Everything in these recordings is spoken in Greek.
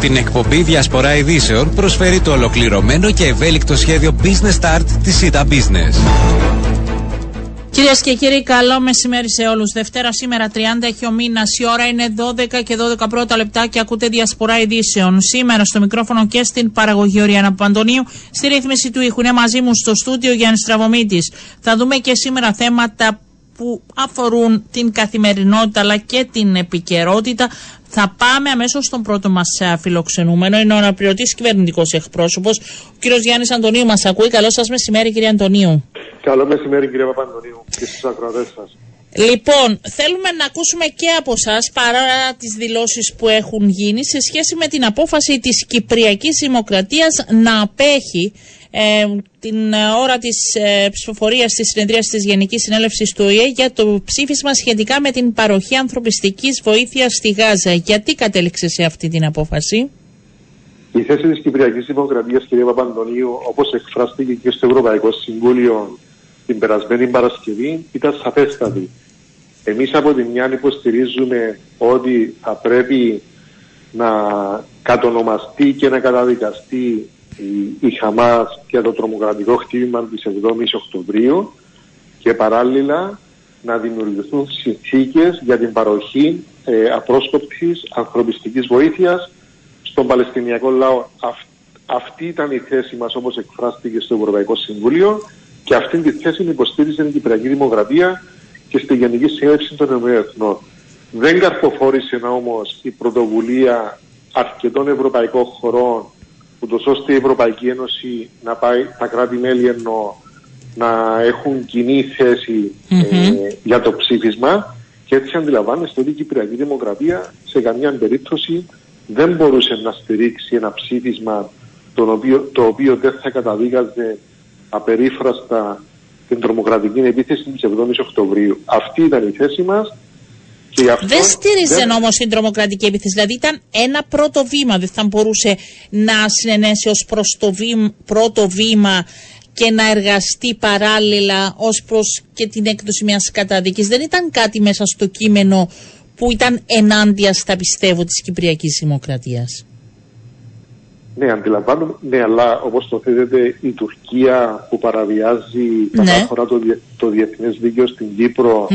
Την εκπομπή Διασπορά Ειδήσεων προσφέρει το ολοκληρωμένο και ευέλικτο σχέδιο Business Start της ΣΥΤΑ Business. Κυρίες και κύριοι, καλό μεσημέρι σε όλους. Δευτέρα σήμερα 30 έχει ο μήνας. Η ώρα είναι 12 και 12 πρώτα λεπτά και ακούτε διασπορά ειδήσεων. Σήμερα στο μικρόφωνο και στην παραγωγή Οριανά Παντονίου. Στη ρύθμιση του ήχου είναι μαζί μου στο στούντιο Γιάννης Στραβωμίτη. Θα δούμε και σήμερα θέματα που αφορούν την καθημερινότητα αλλά και την επικαιρότητα. Θα πάμε αμέσως στον πρώτο μας φιλοξενούμενο. Είναι ο αναπληρωτής κυβερνητικός εκπρόσωπος, ο κύριος Γιάννης Αντωνίου. Μας ακούει. Καλό σας μεσημέρι, κύριε Αντωνίου. Καλό μεσημέρι, κύριε Παπαντονίου, και στους ακροατές σας. Λοιπόν, θέλουμε να ακούσουμε και από εσά παρά τις δηλώσεις που έχουν γίνει σε σχέση με την απόφαση της Κυπριακής Δημοκρατίας να απέχει ε, την ώρα της ε, ψηφοφορίας της συνεδρίας της Γενικής Συνέλευσης του ΟΗΕ για το ψήφισμα σχετικά με την παροχή ανθρωπιστικής βοήθειας στη Γάζα. Γιατί κατέληξε σε αυτή την απόφαση; Η θέση της Κυπριακής Δημοκρατίας, κύριε Παπαντονίου, όπως εκφράστηκε και στο Ευρωπαϊκό Συμβούλιο την περασμένη Παρασκευή, ήταν σαφέστατη. Εμείς από τη μια υποστηρίζουμε ότι θα πρέπει να κατονομαστεί και να καταδικαστεί η, η Χαμάς για το τρομοκρατικό χτύπημα της 7ης Οκτωβρίου και παράλληλα να δημιουργηθούν συνθήκες για την παροχή ε, απρόσκοπτης ανθρωπιστικής βοήθειας στον Παλαιστινιακό λαό. αυτή ήταν η θέση μας όπως εκφράστηκε στο Ευρωπαϊκό Συμβούλιο και αυτή τη θέση υποστήριζε η Κυπριακή Δημοκρατία και στη Γενική Συνέλευση των Εθνών. Δεν καρποφόρησε όμως η πρωτοβουλία αρκετών ευρωπαϊκών χωρών ούτως ώστε η Ευρωπαϊκή Ένωση να πάει, τα κράτη-μέλη εννοώ, να έχουν κοινή ε, για το ψήφισμα και έτσι αντιλαμβάνεστε ότι η Κυπριακή Δημοκρατία σε καμία περίπτωση δεν μπορούσε να στηρίξει ένα ψήφισμα το οποίο, το οποίο δεν θα καταδίκαζε απερίφραστα την τρομοκρατική επίθεση της 7ης Οκτωβρίου. Αυτή ήταν η θέση μας δεν στήριζε δεν... όμως την τρομοκρατική επίθεση. Δηλαδή ήταν ένα πρώτο βήμα. Δεν θα μπορούσε να συνενέσει ως προς το πρώτο βήμα και να εργαστεί παράλληλα ως προς και την έκδοση μιας καταδίκης. Δεν ήταν κάτι μέσα στο κείμενο που ήταν ενάντια στα πιστεύω της Κυπριακής Δημοκρατίας. Ναι, αντιλαμβάνομαι. Ναι, αλλά όπως το θέλετε η Τουρκία που παραβιάζει ναι. τα το, το διεθνές δίκαιο στην Κύπρο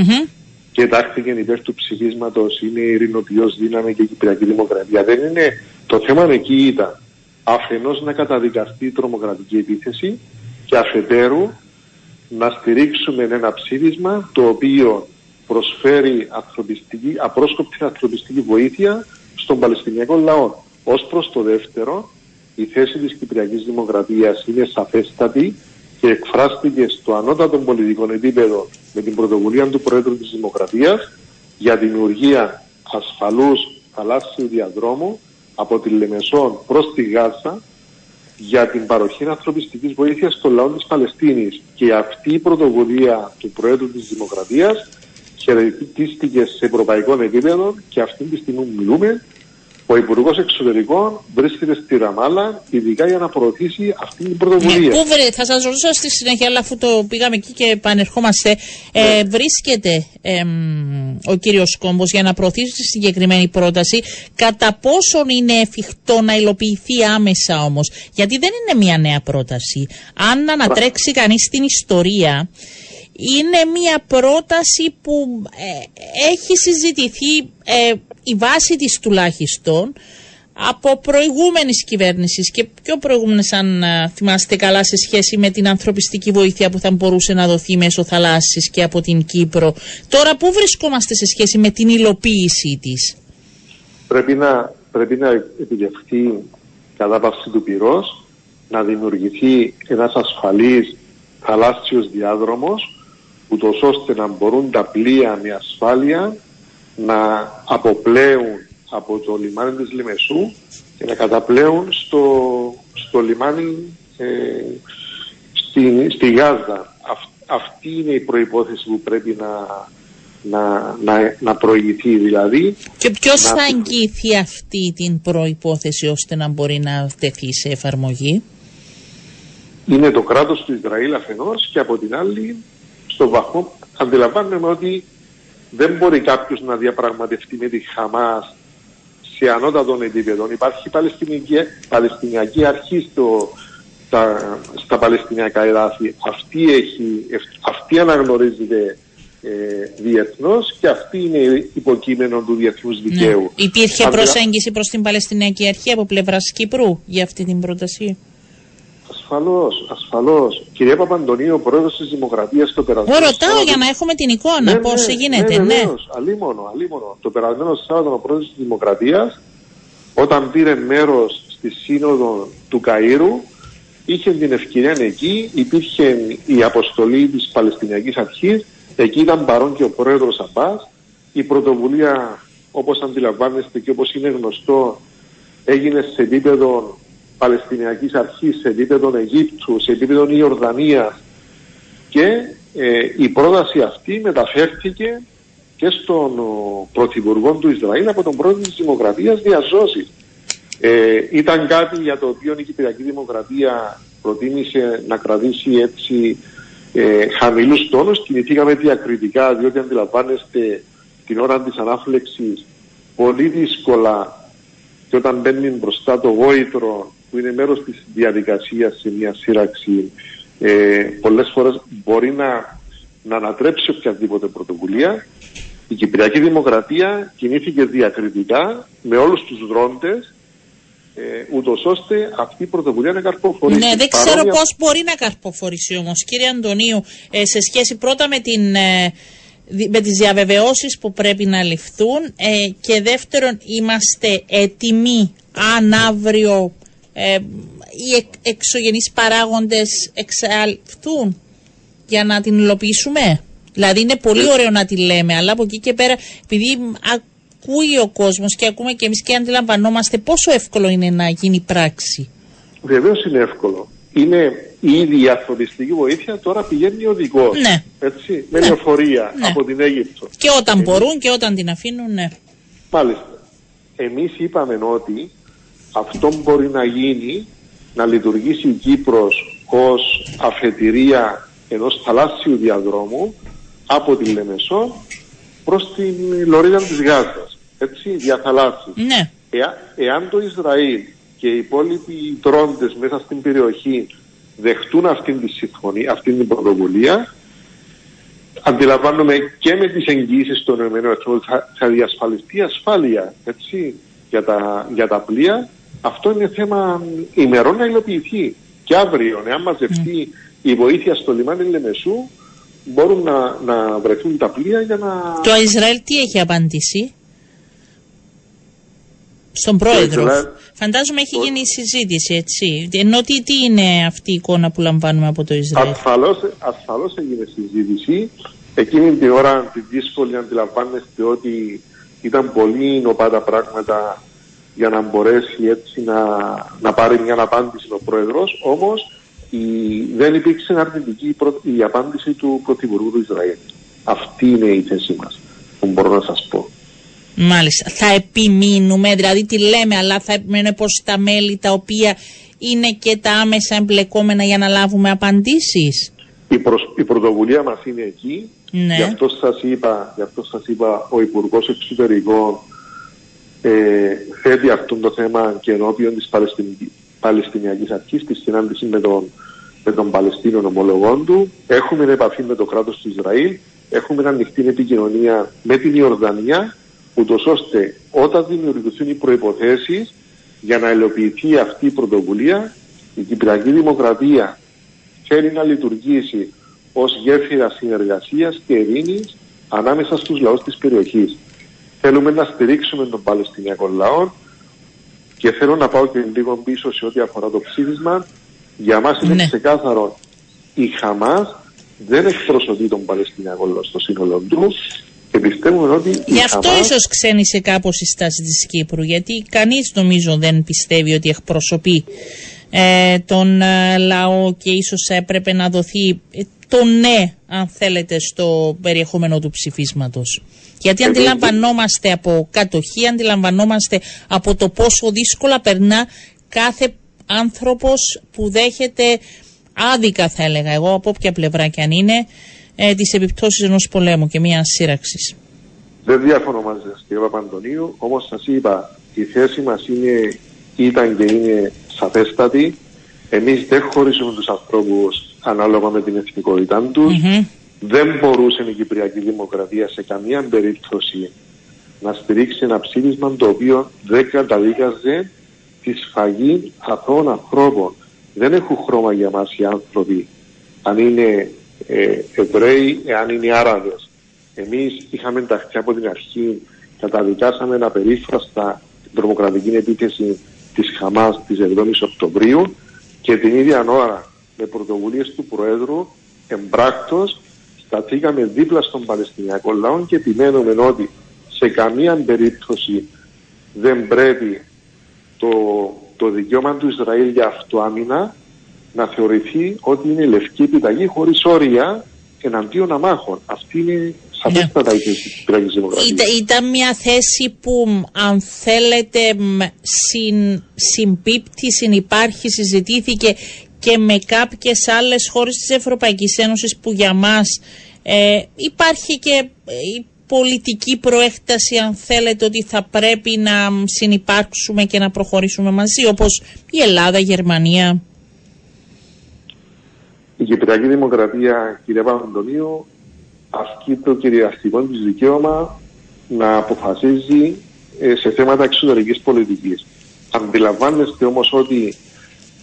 και τάχθηκε υπέρ του ψηφίσματος είναι η ειρηνοποιός δύναμη και η Κυπριακή Δημοκρατία. Δεν είναι. Το θέμα εκεί ήταν αφενός να καταδικαστεί η τρομοκρατική επίθεση και αφετέρου να στηρίξουμε ένα ψήφισμα το οποίο προσφέρει ανθρωπιστική, απρόσκοπτη ανθρωπιστική βοήθεια στον Παλαιστινιακό λαό. Ω προς το δεύτερο, η θέση της Κυπριακής Δημοκρατίας είναι σαφέστατη και εκφράστηκε στο ανώτατο πολιτικό επίπεδο με την πρωτοβουλία του Πρόεδρου της Δημοκρατίας για δημιουργία ασφαλούς θαλάσσιου διαδρόμου από τη Λεμεσόν προς τη Γάζα για την παροχή ανθρωπιστικής βοήθειας στο λαό της Παλαιστίνης. Και αυτή η πρωτοβουλία του Πρόεδρου της Δημοκρατίας χαιρετίστηκε σε ευρωπαϊκό επίπεδο και αυτή τη στιγμή μιλούμε ο Υπουργός Εξωτερικών βρίσκεται στη Ραμάλα, ειδικά για να προωθήσει αυτή την πρωτοβουλία. Ναι, πού βρε, θα σας ρωτήσω στη συνέχεια, αλλά αφού το πήγαμε εκεί και επανερχόμαστε, ε, ναι. ε, βρίσκεται ε, ο κύριος Κόμπος για να προωθήσει τη συγκεκριμένη πρόταση. Κατά πόσον είναι εφικτό να υλοποιηθεί άμεσα όμως, γιατί δεν είναι μια νέα πρόταση. Αν ανατρέξει κανείς την ιστορία, είναι μια πρόταση που ε, έχει συζητηθεί ε, η βάση της τουλάχιστον από προηγούμενης κυβέρνησης και πιο προηγούμενες αν ε, θυμάστε καλά σε σχέση με την ανθρωπιστική βοήθεια που θα μπορούσε να δοθεί μέσω θαλάσσης και από την Κύπρο. Τώρα πού βρισκόμαστε σε σχέση με την υλοποίησή της; Πρέπει να, πρέπει να επιτευχθεί κατάπαυση του πυρός, να δημιουργηθεί ένας ασφαλής θαλάσσιος διάδρομος ούτως ώστε να μπορούν τα πλοία με ασφάλεια να αποπλέουν από το λιμάνι της Λιμεσού και να καταπλέουν στο, στο λιμάνι ε, στη, στη Γάζα. αυτή είναι η προϋπόθεση που πρέπει να, να, να, να προηγηθεί δηλαδή. Και ποιος θα εγγυηθεί αυτή την προϋπόθεση ώστε να μπορεί να τεθεί σε εφαρμογή; Είναι το κράτος του Ισραήλ αφενός και από την άλλη στον βαθμό αντιλαμβάνομαι ότι δεν μπορεί κάποιος να διαπραγματευτεί με τη Χαμάς σε ανώτατων επίπεδων. Υπάρχει Παλαιστινιακή, Παλαιστινιακή αρχή στο, στα, στα Παλαιστινιακά εδάφη. Αυτή, έχει, αυτή αναγνωρίζεται ε, διεθνώς και αυτή είναι υποκείμενο του διεθνούς ναι. δικαίου. Ναι. Υπήρχε προσέγγιση προς την Παλαιστινιακή Αρχή από πλευράς Κύπρου για αυτή την πρόταση; Ασφαλώς, ασφαλώς. Κυρία Παπαντονίου, πρόεδρος της Δημοκρατίας το περασμένο. Εγώ ρωτάω για να έχουμε την εικόνα, ναι, πώς ναι, γίνεται. Ναι, ναι. Αλίμονο, αλίμονο. Το περασμένο Σάββατο ο πρόεδρος της Δημοκρατίας, όταν πήρε μέρος στη σύνοδο του Καΐρου, είχε την ευκαιρία εκεί, υπήρχε η αποστολή της Παλαιστινιακής Αρχής, εκεί ήταν παρόν και ο πρόεδρος Αμπάς. Η πρωτοβουλία, όπως αντιλαμβάνεστε και όπως είναι γνωστό, έγινε σε επίπεδο Παλαιστινιακής Αρχής σε επίπεδο Αιγύπτου, σε επίπεδο Ιορδανίας και ε, η πρόταση αυτή μεταφέρθηκε και στον ο, Πρωθυπουργό του Ισραήλ από τον πρόεδρο της Δημοκρατίας διαζώσει. Ε, ήταν κάτι για το οποίο η Κυπριακή Δημοκρατία προτίμησε να κρατήσει έτσι ε, χαμηλούς τόνους. Κινηθήκαμε διακριτικά διότι αντιλαμβάνεστε την ώρα της ανάφλεξης πολύ δύσκολα και όταν μπαίνεις μπροστά το γόητρο που είναι μέρος της διαδικασίας σε μια σύραξη ε, πολλές φορές μπορεί να, να ανατρέψει οποιαδήποτε πρωτοβουλία. Η Κυπριακή Δημοκρατία κινήθηκε διακριτικά με όλους τους δρόντες ε, ούτως ώστε αυτή η πρωτοβουλία να καρποφορήσει. Ναι, δεν ξέρω Παρόμοια... πώς μπορεί να καρποφορήσει όμως. Κύριε Αντωνίου, ε, σε σχέση πρώτα με την... Ε, με τις διαβεβαιώσεις που πρέπει να ληφθούν ε, και δεύτερον είμαστε έτοιμοι αν αύριο ε, οι εξωγενείς παράγοντες εξαλειφθούν για να την υλοποιήσουμε. Δηλαδή είναι πολύ ωραίο να τη λέμε, αλλά από εκεί και πέρα, επειδή ακούει ο κόσμος και ακούμε και εμείς και αντιλαμβανόμαστε πόσο εύκολο είναι να γίνει πράξη. Βεβαίως είναι εύκολο. Είναι ήδη η ανθρωπιστική βοήθεια τώρα πηγαίνει οδηγός. Ναι. Έτσι, με ναι. λεωφορεία ναι. από την Αίγυπτο. Και όταν μπορούν και όταν την αφήνουν, ναι. Μάλιστα. Εμείς είπαμε ότι αυτό μπορεί να γίνει, να λειτουργήσει η Κύπρος ως αφετηρία ενός θαλάσσιου διαδρόμου από τη Λεμεσό προς την Λωρίδα της Γάζας. Έτσι, διαθαλάσσης. Ναι. εάν το Ισραήλ και οι υπόλοιποι τρόντες μέσα στην περιοχή δεχτούν αυτήν τη συμφωνία, αυτήν την πρωτοβουλία, αντιλαμβάνομαι και με τις εγγύησεις των ΗΠΑ θα, θα διασφαλιστεί ασφάλεια έτσι, για, τα, για τα πλοία αυτό είναι θέμα ημερών να υλοποιηθεί. Και αύριο, εάν μαζευτεί η βοήθεια στο λιμάνι Λεμεσού, μπορούν να, να βρεθούν τα πλοία για να... Το Ισραήλ τι έχει απαντήσει; Στον πρόεδρο. Ισραήλ... Φαντάζομαι έχει γίνει η συζήτηση, έτσι. Ενώ τι, τι είναι αυτή η εικόνα που λαμβάνουμε από το Ισραήλ; Ασφαλώς, ασφαλώς έγινε συζήτηση. Εκείνη την ώρα τη δύσκολη αντιλαμβάνεστε ότι ήταν πολύ νοπά τα πράγματα για να μπορέσει έτσι να, να πάρει μια απάντηση ο Πρόεδρος, όμως η, δεν υπήρξε αρνητική η απάντηση του Πρωθυπουργού του Ισραήλ. Αυτή είναι η θέση μας, που μπορώ να σας πω. Μάλιστα. Θα επιμείνουμε, δηλαδή τι λέμε, αλλά θα επιμείνουμε πως τα μέλη τα οποία είναι και τα άμεσα εμπλεκόμενα για να λάβουμε απαντήσεις. Η, η πρωτοβουλία μας είναι εκεί. Ναι. Γι' αυτό σας είπα, γι αυτό σας είπα ο Υπουργός Εξωτερικών ε, θέτει αυτό το θέμα και ενώπιον της Παλαιστινιακής Αρχής στη συνάντησης με τον, με τον Παλαιστίνο ομολογών του. Έχουμε επαφή με το κράτος του Ισραήλ, έχουμε ανοιχτή επικοινωνία με την Ιορδανία, ούτως ώστε όταν δημιουργηθούν οι προϋποθέσεις για να ελοποιηθεί αυτή η πρωτοβουλία, η Κυπριακή Δημοκρατία θέλει να λειτουργήσει ως γέφυρα συνεργασίας και ειρήνης ανάμεσα στους λαούς της περιοχής. Θέλουμε να στηρίξουμε τον Παλαιστινιακό λαό και θέλω να πάω και λίγο πίσω σε ό,τι αφορά το ψήφισμα. Για μας είναι ναι. ξεκάθαρο η Χαμάς δεν εκπροσωπεί τον Παλαιστινιακό λαό στο σύνολο του και πιστεύουμε ότι. Γι' αυτό Χαμάς... ίσως ξένησε κάπως η στάση της Κύπρου, γιατί κανείς νομίζω δεν πιστεύει ότι εκπροσωπεί ε, τον ε, λαό και ίσως έπρεπε να δοθεί ε, το ναι, αν θέλετε, στο περιεχόμενο του ψηφίσματος. Γιατί αντιλαμβανόμαστε από κατοχή, αντιλαμβανόμαστε από το πόσο δύσκολα περνά κάθε άνθρωπος που δέχεται άδικα θα έλεγα εγώ από όποια πλευρά και αν είναι ε, τις επιπτώσεις ενός πολέμου και μιας σύραξης. Δεν διαφωνώ μαζί σας κύριε Παπαντονίου, όμως σας είπα η θέση μας είναι, ήταν και είναι σαφέστατη. Εμείς δεν χωρίζουμε τους ανθρώπους ανάλογα με την εθνικότητά τους. Δεν μπορούσε η Κυπριακή Δημοκρατία σε καμία περίπτωση να στηρίξει ένα ψήφισμα το οποίο δεν καταδίκαζε τη σφαγή αθώων ανθρώπων. Δεν έχουν χρώμα για μας οι άνθρωποι αν είναι ε, Εβραίοι, αν είναι Άραβες. Εμείς είχαμε ενταχθεί από την αρχή, καταδικάσαμε ένα περίφραστα την τρομοκρατική επίθεση της Χαμάς της 7ης Οκτωβρίου και την ίδια ώρα με πρωτοβουλίες του Προέδρου εμπράκτος σταθήκαμε δίπλα στον Παλαιστινιακό λαό και επιμένουμε ότι σε καμία περίπτωση δεν πρέπει το, το δικαίωμα του Ισραήλ για αυτοάμυνα να θεωρηθεί ότι είναι λευκή επιταγή χωρίς όρια εναντίον αμάχων. Αυτή είναι σαφέστατα ναι. η θέση της Κυπριακής Δημοκρατίας. Ήταν, ήταν μια θέση που αν θέλετε συν, συμπίπτει, συνυπάρχει, συζητήθηκε και με κάποιες άλλες χώρες της Ευρωπαϊκής Ένωσης που για μας ε, υπάρχει και η πολιτική προέκταση αν θέλετε ότι θα πρέπει να συνυπάρξουμε και να προχωρήσουμε μαζί όπως η Ελλάδα, η Γερμανία. Η Κυπριακή Δημοκρατία, κύριε Παπαντονίου, ασκεί το κυριαρχικό της δικαίωμα να αποφασίζει ε, σε θέματα εξωτερικής πολιτικής. Αντιλαμβάνεστε όμως ότι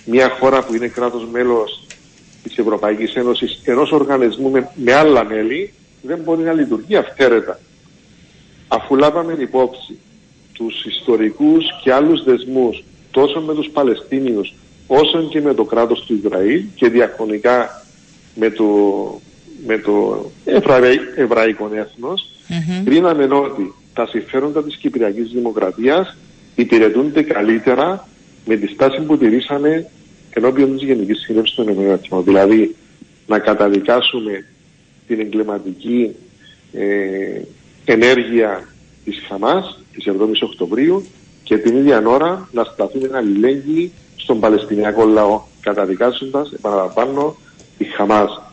μια χώρα που είναι κράτος μέλος της Ευρωπαϊκής Ένωσης ενός οργανισμού με, με άλλα μέλη δεν μπορεί να λειτουργεί αυθαίρετα. Αφού λάβαμε υπόψη τους ιστορικούς και άλλους δεσμούς τόσο με τους Παλαιστίνιους όσο και με το κράτος του Ισραήλ και διαχρονικά με το, με το εβραϊκό έθνος, mm-hmm. κρίναμε ότι τα συμφέροντα της Κυπριακής Δημοκρατίας υπηρετούνται καλύτερα με τη στάση που τηρήσαμε ενώπιον της Γενικής Συνέλευσης των Ηνωμένων Δηλαδή να καταδικάσουμε την εγκληματική ε, ενέργεια της Χαμάς της 7ης Οκτωβρίου και την ίδια ώρα να σταθούμε αλληλέγγυοι στον Παλαιστινιακό λαό καταδικάζοντας, επαναλαμβάνω, τη Χαμάς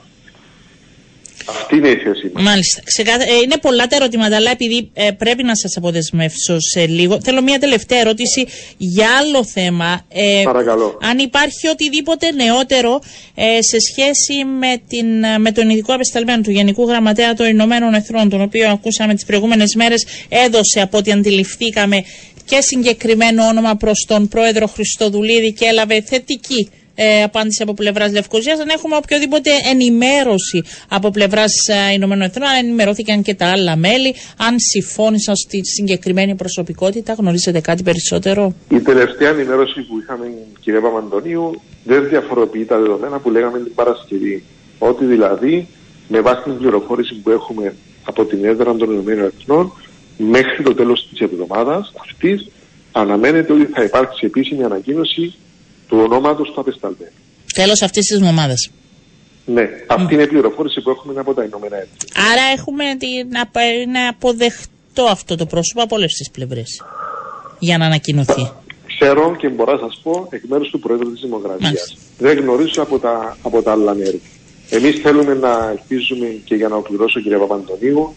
αυτή είναι η θέση μας. Μάλιστα. Ε, είναι πολλά τα ερωτήματα, αλλά επειδή ε, πρέπει να σας αποδεσμεύσω σε λίγο, θέλω μια τελευταία ερώτηση για άλλο θέμα. Ε, Παρακαλώ. Αν υπάρχει οτιδήποτε νεότερο ε, σε σχέση με, την, με τον ειδικό απεσταλμένο του Γενικού Γραμματέα των Ηνωμένων Εθνών, τον οποίο ακούσαμε τις προηγούμενες μέρες, έδωσε από ό,τι αντιληφθήκαμε και συγκεκριμένο όνομα προς τον πρόεδρο Χριστοδουλίδη και έλαβε θετική ε, απάντηση από πλευράς Λευκοσίας. Αν έχουμε οποιοδήποτε ενημέρωση από πλευράς ε, Ηνωμένων Εθνών, αν ενημερώθηκαν και τα άλλα μέλη, αν συμφώνησαν στη συγκεκριμένη προσωπικότητα, γνωρίζετε κάτι περισσότερο; Η τελευταία ενημέρωση που είχαμε, κύριε Παπαντονίου, δεν διαφοροποιεί τα δεδομένα που λέγαμε την Παρασκευή. Ότι δηλαδή, με βάση την πληροφόρηση που έχουμε από την έδρα των Ηνωμένων Εθνών, μέχρι το τέλος της εβδομάδας αυτής, αναμένεται ότι θα υπάρξει επίσημη ανακοίνωση του ονόματος του απεσταλμένου. Τέλος αυτής της εβδομάδας. Ναι, αυτή είναι η πληροφόρηση που έχουμε από τα Ηνωμένα Έθνη. Άρα έχουμε την, να αποδεχτώ αυτό το πρόσωπο από όλες τις πλευρές για να ανακοινωθεί. Ξέρω και μπορώ να σας πω εκ μέρους του Προέδρου της Δημοκρατίας. Δεν γνωρίζω από τα, από τα άλλα μέρη. Εμείς θέλουμε να ελπίζουμε και για να ολοκληρώσω, κύριε Παπαντονίου,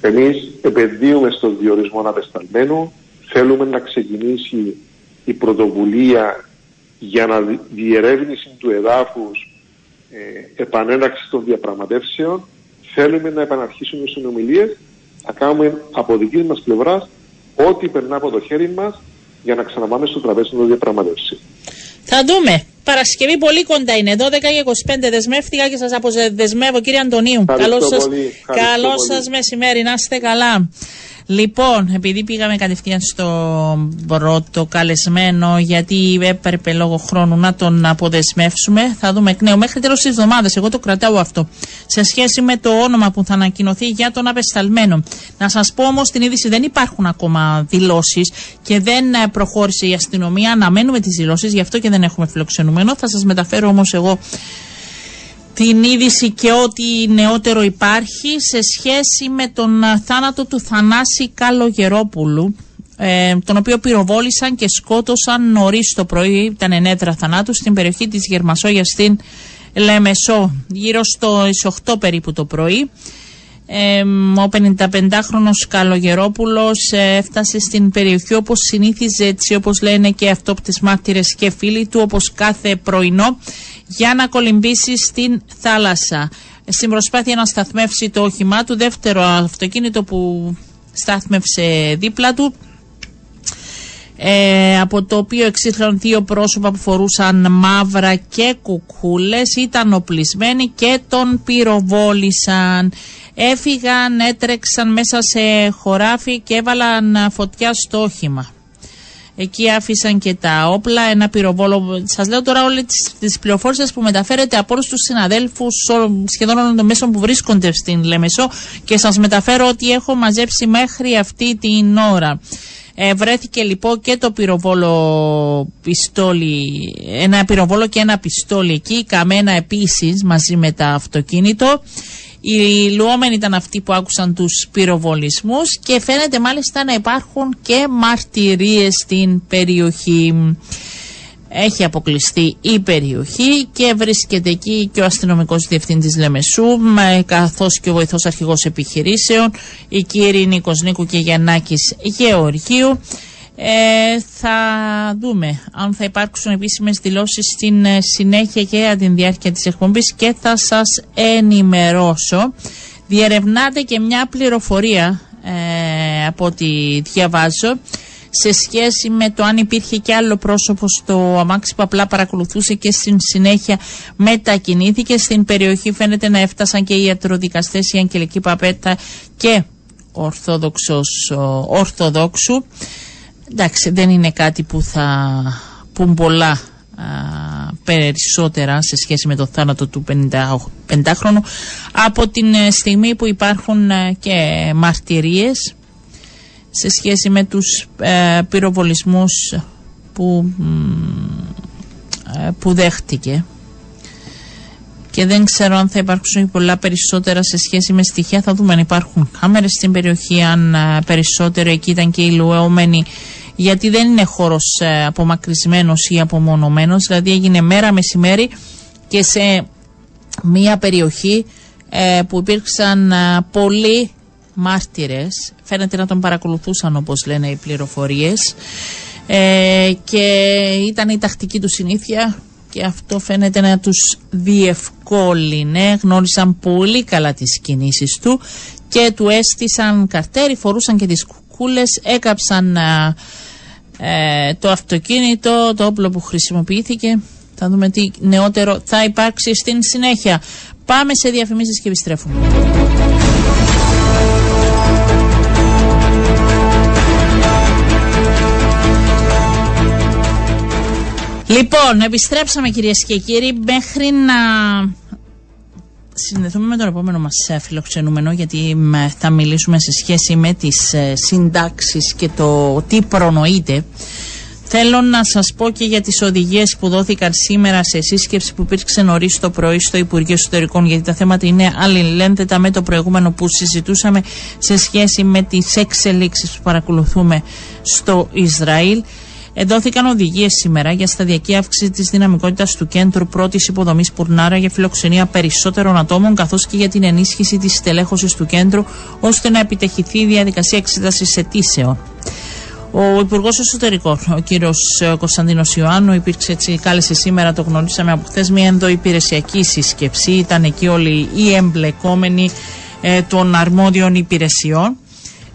εμείς επενδύουμε στο διορισμό απεσταλμένου. Θέλουμε να ξεκινήσει η πρωτοβουλία για να διερεύνηση του εδάφους ε, επανέναξης των διαπραγματεύσεων θέλουμε να επαναρχίσουμε οι συνομιλίες θα κάνουμε από δική μας πλευράς ό,τι περνά από το χέρι μας για να ξαναπάμε στο τραπέζι των διαπραγματεύσεων. Θα δούμε. Παρασκευή πολύ κοντά είναι. 12 και 25 δεσμεύτηκα και σας αποδεσμεύω κύριε Αντωνίου. Καλό σας, καλό σας μεσημέρι. Να είστε καλά. Λοιπόν, επειδή πήγαμε κατευθείαν στο πρώτο καλεσμένο, γιατί έπρεπε λόγω χρόνου να τον αποδεσμεύσουμε, θα δούμε εκ νέου μέχρι τέλος της εβδομάδας. Εγώ το κρατάω αυτό. Σε σχέση με το όνομα που θα ανακοινωθεί για τον απεσταλμένο. Να σας πω όμως την είδηση δεν υπάρχουν ακόμα δηλώσεις και δεν προχώρησε η αστυνομία. Αναμένουμε τις δηλώσεις, γι' αυτό και δεν έχουμε φιλοξενούμενο. Θα σας μεταφέρω όμως εγώ την είδηση και ό,τι νεότερο υπάρχει σε σχέση με τον θάνατο του Θανάση Καλογερόπουλου ε, τον οποίο πυροβόλησαν και σκότωσαν νωρίς το πρωί, ήταν ενέτρα θανάτου, στην περιοχή της Γερμασόγια στην Λεμεσό, γύρω στο 8 περίπου το πρωί. ο 55χρονος Καλογερόπουλος ε, έφτασε στην περιοχή όπως συνήθιζε έτσι όπως λένε και αυτόπτες μάρτυρες και φίλοι του όπως κάθε πρωινό για να κολυμπήσεις στην θάλασσα. Στην προσπάθεια να σταθμεύσει το όχημά του, δεύτερο αυτοκίνητο που στάθμευσε δίπλα του ε, από το οποίο εξήλθαν δύο πρόσωπα που φορούσαν μαύρα και κουκούλες, ήταν οπλισμένοι και τον πυροβόλησαν. Έφυγαν, έτρεξαν μέσα σε χωράφι και έβαλαν φωτιά στο όχημα. Εκεί άφησαν και τα όπλα, ένα πυροβόλο. Σας λέω τώρα όλες τις πληροφορίε που μεταφέρετε από όλους τους συναδέλφους σχεδόν όλων των μέσων που βρίσκονται στην Λεμεσό και σας μεταφέρω ότι έχω μαζέψει μέχρι αυτή την ώρα. Ε, βρέθηκε λοιπόν και το πυροβόλο πιστόλι, ένα πυροβόλο και ένα πιστόλι εκεί, καμένα επίσης μαζί με τα αυτοκίνητο. Οι λουόμενοι ήταν αυτοί που άκουσαν τους πυροβολισμούς και φαίνεται μάλιστα να υπάρχουν και μαρτυρίες στην περιοχή. Έχει αποκλειστεί η περιοχή και βρίσκεται εκεί και ο αστυνομικός διευθύντης Λεμεσού καθώς και ο βοηθός αρχηγός επιχειρήσεων, η κύριοι Νίκος Νίκου και Γιαννάκης Γεωργίου. Ε, θα δούμε αν θα υπάρξουν επίσημες δηλώσεις στην ε, συνέχεια και για την διάρκεια της εκπομπής και θα σας ενημερώσω. Διερευνάται και μια πληροφορία ε, από ό,τι διαβάζω σε σχέση με το αν υπήρχε και άλλο πρόσωπο στο αμάξι που απλά παρακολουθούσε και στην συνέχεια μετακινήθηκε. Στην περιοχή φαίνεται να έφτασαν και οι ιατροδικαστές, η Αγγελική Παπέτα και Ορθόδοξος Ορθοδόξου. Εντάξει, δεν είναι κάτι που θα πούν πολλά περισσότερα σε σχέση με το θάνατο του 55χρονου από την ε, στιγμή που υπάρχουν ε, και μαρτυρίες σε σχέση με τους ε, πυροβολισμούς που, ε, που δέχτηκε. Και δεν ξέρω αν θα υπάρξουν πολλά περισσότερα σε σχέση με στοιχεία. Θα δούμε αν υπάρχουν κάμερες στην περιοχή αν ε, περισσότερο εκεί ήταν και οι λουεόμενοι γιατί δεν είναι χώρος ε, απομακρυσμένος ή απομονωμένος. Δηλαδή έγινε μέρα μεσημέρι και σε μια περιοχή ε, που υπήρξαν πολλοί μάρτυρες. Φαίνεται να τον παρακολουθούσαν όπως λένε οι πληροφορίες. Ε, και ήταν η τακτική του συνήθεια και αυτό φαίνεται να τους διευκόλυνε. Γνώρισαν πολύ καλά τις κινήσεις του και του έστησαν καρτέρι, φορούσαν και τις κουκούλες έκαψαν ε, το αυτοκίνητο, το όπλο που χρησιμοποιήθηκε. Θα δούμε τι νεότερο θα υπάρξει στην συνέχεια. Πάμε σε διαφημίσεις και επιστρέφουμε. Λοιπόν, επιστρέψαμε κυρίες και κύριοι. Μέχρι να συνδεθούμε με τον επόμενο μας ε, φιλοξενούμενο γιατί θα μιλήσουμε σε σχέση με τις ε, συντάξεις και το τι προνοείται. Θέλω να σας πω και για τις οδηγίες που δόθηκαν σήμερα σε σύσκεψη που υπήρξε νωρίς το πρωί στο Υπουργείο Εσωτερικών γιατί τα θέματα είναι αλληλένδετα με το προηγούμενο που συζητούσαμε σε σχέση με τις εξελίξεις που παρακολουθούμε στο Ισραήλ. Εδώθηκαν οδηγίες σήμερα για σταδιακή αύξηση της δυναμικότητας του κέντρου πρώτης υποδομής Πουρνάρα για φιλοξενία περισσότερων ατόμων, καθώς και για την ενίσχυση της στελέχωσης του κέντρου, ώστε να επιτεχηθεί η διαδικασία εξέτασης αιτήσεων. Ο Υπουργός Εσωτερικών, ο κύριος Κωνσταντίνος Ιωάννου, υπήρξε έτσι, κάλεσε σήμερα, το γνωρίσαμε από χθες, μια ενδοϊπηρεσιακή σύσκεψη. Ήταν εκεί όλοι οι εμπλεκόμενοι ε, των αρμόδιων υπηρεσιών.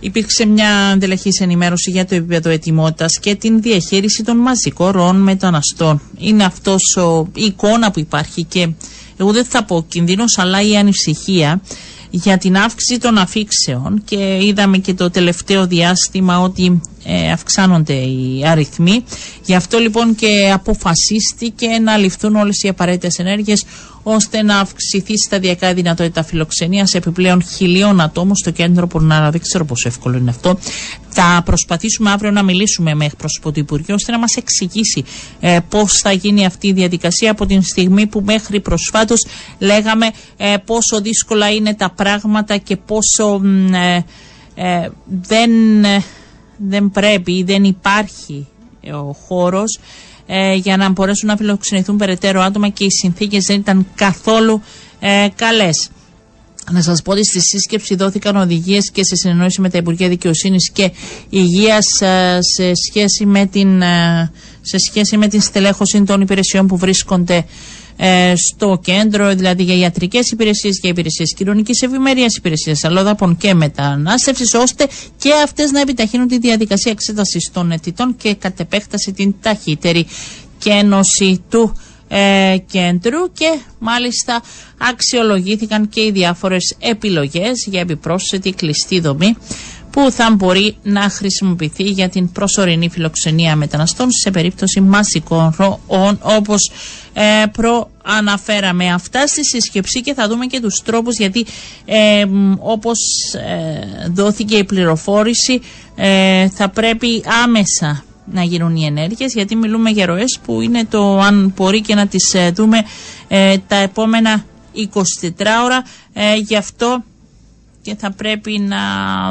Υπήρξε μια αντελεχής ενημέρωση για το επίπεδο ετοιμότητας και την διαχείριση των μαζικών ροών μεταναστών. Είναι αυτός η εικόνα που υπάρχει και εγώ δεν θα πω κινδύνος, αλλά η ανησυχία για την αύξηση των αφήξεων και είδαμε και το τελευταίο διάστημα ότι ε, αυξάνονται οι αριθμοί. Γι' αυτό λοιπόν και αποφασίστηκε να ληφθούν όλες οι απαραίτητες ενέργειες ώστε να αυξηθεί σταδιακά η δυνατότητα φιλοξενίας σε επιπλέον χιλίων ατόμων στο κέντρο Πορνάρα. Δεν ξέρω πόσο εύκολο είναι αυτό. Θα προσπαθήσουμε αύριο να μιλήσουμε με εκπρόσωπο του Υπουργείου ώστε να μας εξηγήσει ε, πώς θα γίνει αυτή η διαδικασία από την στιγμή που μέχρι προσφάτως λέγαμε ε, πόσο δύσκολα είναι τα πράγματα και πόσο ε, ε, δεν, ε, δεν πρέπει ή δεν υπάρχει ο χώρος ε, για να μπορέσουν να φιλοξενηθούν περαιτέρω άτομα και οι συνθήκες δεν ήταν καθόλου ε, καλές. Να σας πω ότι στη σύσκεψη δόθηκαν οδηγίες και σε συνεννόηση με τα Υπουργεία Δικαιοσύνης και Υγείας ε, σε σχέση με την, ε, σε σχέση με την στελέχωση των υπηρεσιών που βρίσκονται ε, στο κέντρο, δηλαδή για ιατρικές υπηρεσίες, για υπηρεσίες κοινωνικής ευημερίας, υπηρεσίες αλλοδαπών και μετανάστευσης, ώστε και αυτές να επιταχύνουν τη διαδικασία εξέτασης των αιτητών και κατ' επέκταση την ταχύτερη κένωση του ε, κέντρου. Και μάλιστα αξιολογήθηκαν και οι διάφορες επιλογές για επιπρόσθετη κλειστή δομή που θα μπορεί να χρησιμοποιηθεί για την προσωρινή φιλοξενία μεταναστών σε περίπτωση μασικών ροών όπως ε, προαναφέραμε. Αυτά στη συσκεψή και θα δούμε και τους τρόπους γιατί ε, όπως ε, δόθηκε η πληροφόρηση ε, θα πρέπει άμεσα να γίνουν οι ενέργειες γιατί μιλούμε για ροές που είναι το αν μπορεί και να τις ε, δούμε ε, τα επόμενα 24 ώρα ε, γι' αυτό και θα πρέπει να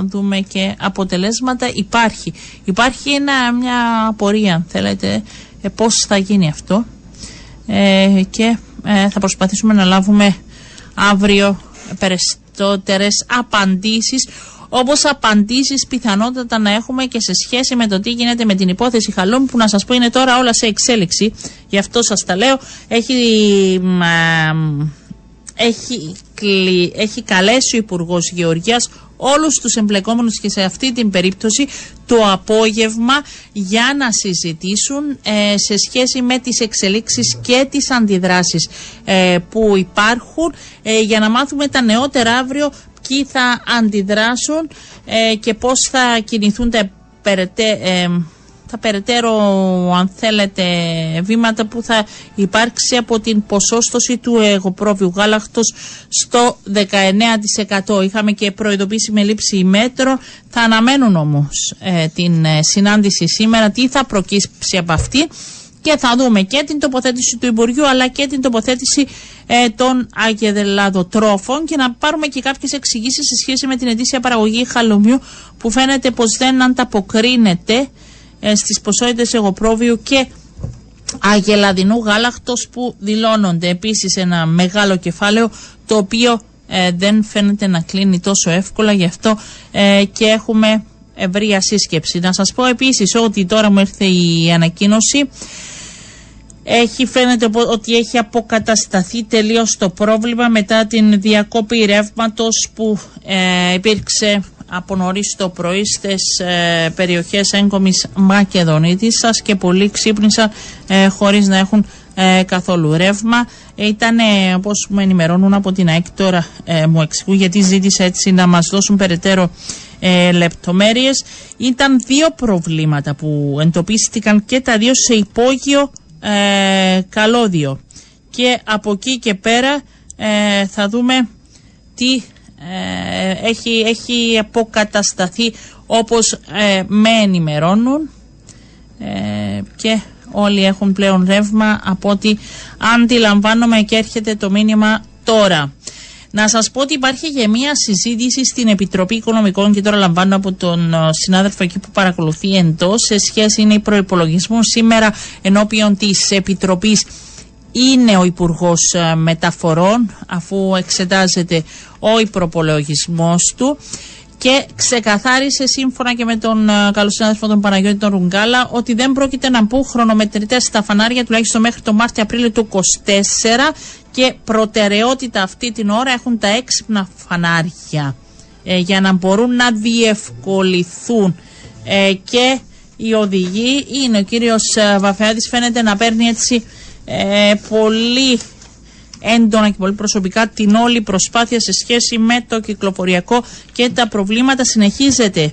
δούμε και αποτελέσματα υπάρχει υπάρχει ένα, μια απορία θέλετε ε, πώς θα γίνει αυτό και θα προσπαθήσουμε να λάβουμε αύριο περισσότερες απαντήσεις όπως απαντήσεις πιθανότατα να έχουμε και σε σχέση με το τι γίνεται με την υπόθεση Χαλούμ που να σας πω είναι τώρα όλα σε εξέλιξη. Γι' αυτό σας τα λέω. Έχει, έχει, έχει καλέσει ο Υπουργός Γεωργίας όλους τους εμπλεκόμενους και σε αυτή την περίπτωση το απόγευμα για να συζητήσουν ε, σε σχέση με τις εξελίξεις και τις αντιδράσεις ε, που υπάρχουν ε, για να μάθουμε τα νεότερα αύριο ποιοι θα αντιδράσουν ε, και πώς θα κινηθούν τα, περαιτέ, ε, τα περαιτέρω αν θέλετε βήματα που θα υπάρξει από την ποσόστοση του εγωπρόβιου γάλακτος στο 19%. Είχαμε και προειδοποίηση με λήψη μέτρων. Θα αναμένουν όμως ε, την συνάντηση σήμερα τι θα προκύψει από αυτή και θα δούμε και την τοποθέτηση του Υπουργείου αλλά και την τοποθέτηση ε, των αγεδελαδοτρόφων και να πάρουμε και κάποιες εξηγήσεις σε σχέση με την ετήσια παραγωγή χαλουμιού που φαίνεται πως δεν ανταποκρίνεται ε, στις ποσότητες εγωπρόβιου και αγελαδινού γάλακτος που δηλώνονται. Επίσης ένα μεγάλο κεφάλαιο το οποίο ε, δεν φαίνεται να κλείνει τόσο εύκολα γι' αυτό ε, και έχουμε ευρεία σύσκεψη. Να σας πω επίσης ότι τώρα μου ήρθε η ανακοίνωση έχει φαίνεται ότι έχει αποκατασταθεί τελείως το πρόβλημα μετά την διακόπη ρεύματος που ε, υπήρξε από νωρίς το πρωί στις ε, περιοχές έγκομης Μακεδονίτης και πολλοί ξύπνησαν ε, χωρίς να έχουν ε, καθόλου ρεύμα. Ήταν, ε, όπως μου ενημερώνουν από την ΑΕΚ τώρα ε, μου εξηγούν γιατί ζήτησε έτσι να μας δώσουν περαιτέρω ε, λεπτομέρειες. Ήταν δύο προβλήματα που εντοπίστηκαν και τα δύο σε υπόγειο ε, καλώδιο. Και από εκεί και πέρα ε, θα δούμε τι ε, έχει, έχει αποκατασταθεί όπως ε, με ενημερώνουν και όλοι έχουν πλέον ρεύμα από ό,τι αντιλαμβάνομαι και έρχεται το μήνυμα τώρα. Να σας πω ότι υπάρχει και μια συζήτηση στην Επιτροπή Οικονομικών και τώρα λαμβάνω από τον ε, συνάδελφο εκεί που παρακολουθεί εντός σε σχέση είναι η προπολογισμό σήμερα ενώπιον της Επιτροπής είναι ο Υπουργός ε, Μεταφορών αφού εξετάζεται ο προπολογισμό του και ξεκαθάρισε σύμφωνα και με τον uh, καλό συνάδελφο τον Παναγιώτη τον Ρουγκάλα ότι δεν πρόκειται να μπουν χρονομετρητές στα φανάρια τουλάχιστον μέχρι το Μάρτιο-Απρίλιο του 24 και προτεραιότητα αυτή την ώρα έχουν τα έξυπνα φανάρια ε, για να μπορούν να διευκολυθούν ε, και οι οδηγοί είναι ο κύριος ε, Βαφεάδης φαίνεται να παίρνει έτσι πολύ έντονα και πολύ προσωπικά την όλη προσπάθεια σε σχέση με το κυκλοφοριακό και τα προβλήματα συνεχίζεται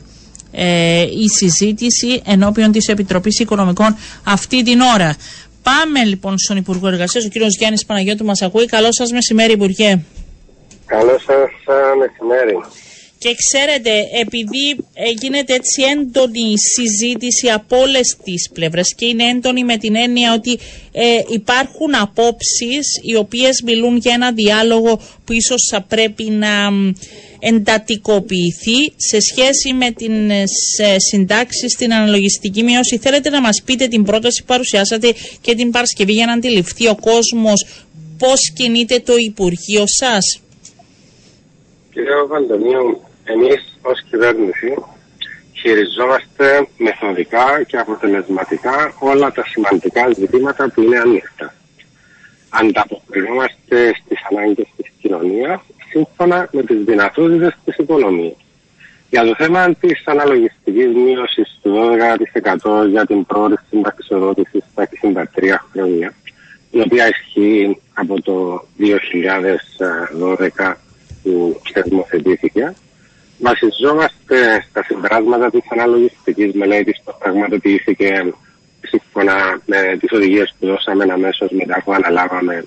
η συζήτηση ενώπιον της Επιτροπής Οικονομικών αυτή την ώρα. Πάμε λοιπόν στον Υπουργό Εργασίας, ο κύριος Γιάννης Παναγιώτου μας ακούει. Καλό σας μεσημέρι, Υπουργέ. Καλό σας μεσημέρι. Και ξέρετε, επειδή γίνεται έτσι έντονη συζήτηση από όλες τις πλευρές και είναι έντονη με την έννοια ότι ε, υπάρχουν απόψεις οι οποίες μιλούν για ένα διάλογο που ίσως θα πρέπει να εντατικοποιηθεί σε σχέση με τι συντάξει στην αναλογιστική μείωση. Θέλετε να μας πείτε την πρόταση που παρουσιάσατε και την Παρασκευή για να αντιληφθεί ο κόσμος πώς κινείται το Υπουργείο σας. Κύριε Παντονίου, εμείς ως κυβέρνηση χειριζόμαστε μεθοδικά και αποτελεσματικά όλα τα σημαντικά ζητήματα που είναι ανοιχτά. Ανταποκρινόμαστε στις ανάγκες της κοινωνίας σύμφωνα με τις δυνατότητες της οικονομίας. Για το θέμα της αναλογιστικής μείωσης του 12% για την πρόορη συνταξιοδότηση στα 63 χρόνια, η οποία ισχύει από το 2012 που θεσμοθετήθηκε, βασιζόμαστε στα συμπράσματα της αναλογιστικής μελέτης που πραγματοποιήθηκε σύμφωνα με τις οδηγίες που δώσαμε αμέσως μετά που αναλάβαμε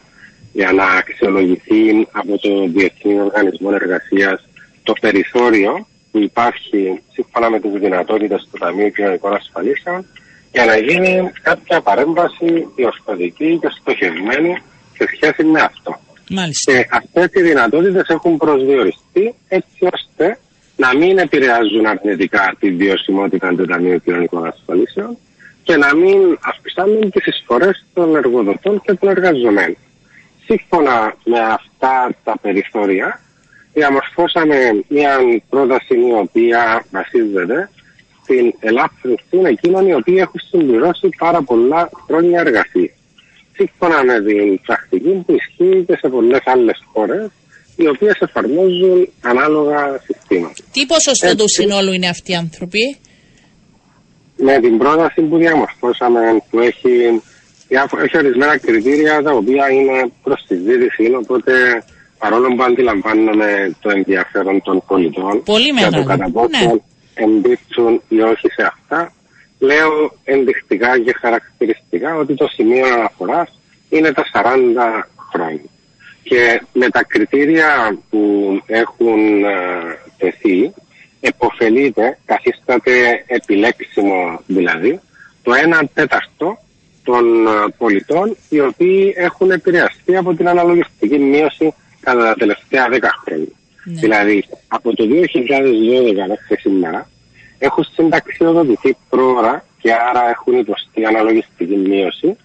για να αξιολογηθεί από το Διεθνή Οργανισμό Εργασίας το περιθώριο που υπάρχει σύμφωνα με τις δυνατότητες του Ταμείου Κοινωνικών Ασφαλίσεων για να γίνει κάποια παρέμβαση διορθωτική και στοχευμένη σε σχέση με αυτό. Μάλιστα. Και αυτές οι δυνατότητες έχουν προσδιοριστεί έτσι ώστε να μην επηρεάζουν αρνητικά τη βιωσιμότητα του Ταμείου Κοινωνικών Ασφαλίσεων και να μην αυξάνουν τις εισφορές των εργοδοτών και των εργαζομένων. Σύμφωνα με αυτά τα περιθώρια, διαμορφώσαμε μια πρόταση η οποία βασίζεται στην ελάφρυνση εκείνων οι οποίοι έχουν συμπληρώσει πάρα πολλά χρόνια εργασία. Σύμφωνα με την πρακτική που ισχύει και σε πολλές άλλες χώρες, οι οποίες εφαρμόζουν ανάλογα συστήματα. Τι ποσοστό του συνόλου είναι αυτοί οι άνθρωποι, Με την πρόταση που διαμορφώσαμε, που έχει, έχει ορισμένα κριτήρια τα οποία είναι προς τη ζήτηση, οπότε παρόλο που αντιλαμβάνομαι το ενδιαφέρον των πολιτών Πολύ για το μεγάλο. κατά πόσο Ναι. εμπίπτουν ή όχι σε αυτά, λέω ενδεικτικά και χαρακτηριστικά ότι το σημείο αναφοράς είναι τα 40 χρόνια. Και με τα κριτήρια που έχουν ε, τεθεί, εποφελείται, καθίσταται επιλέξιμο δηλαδή, το 1 τέταρτο των ε, πολιτών οι οποίοι έχουν επηρεαστεί από την αναλογιστική μείωση κατά τα τελευταία 10 χρόνια. Ναι. Δηλαδή, από το 2012 μέχρι σήμερα έχουν συνταξιοδοτηθεί πρόωρα και άρα έχουν υποστεί αναλογιστική μείωση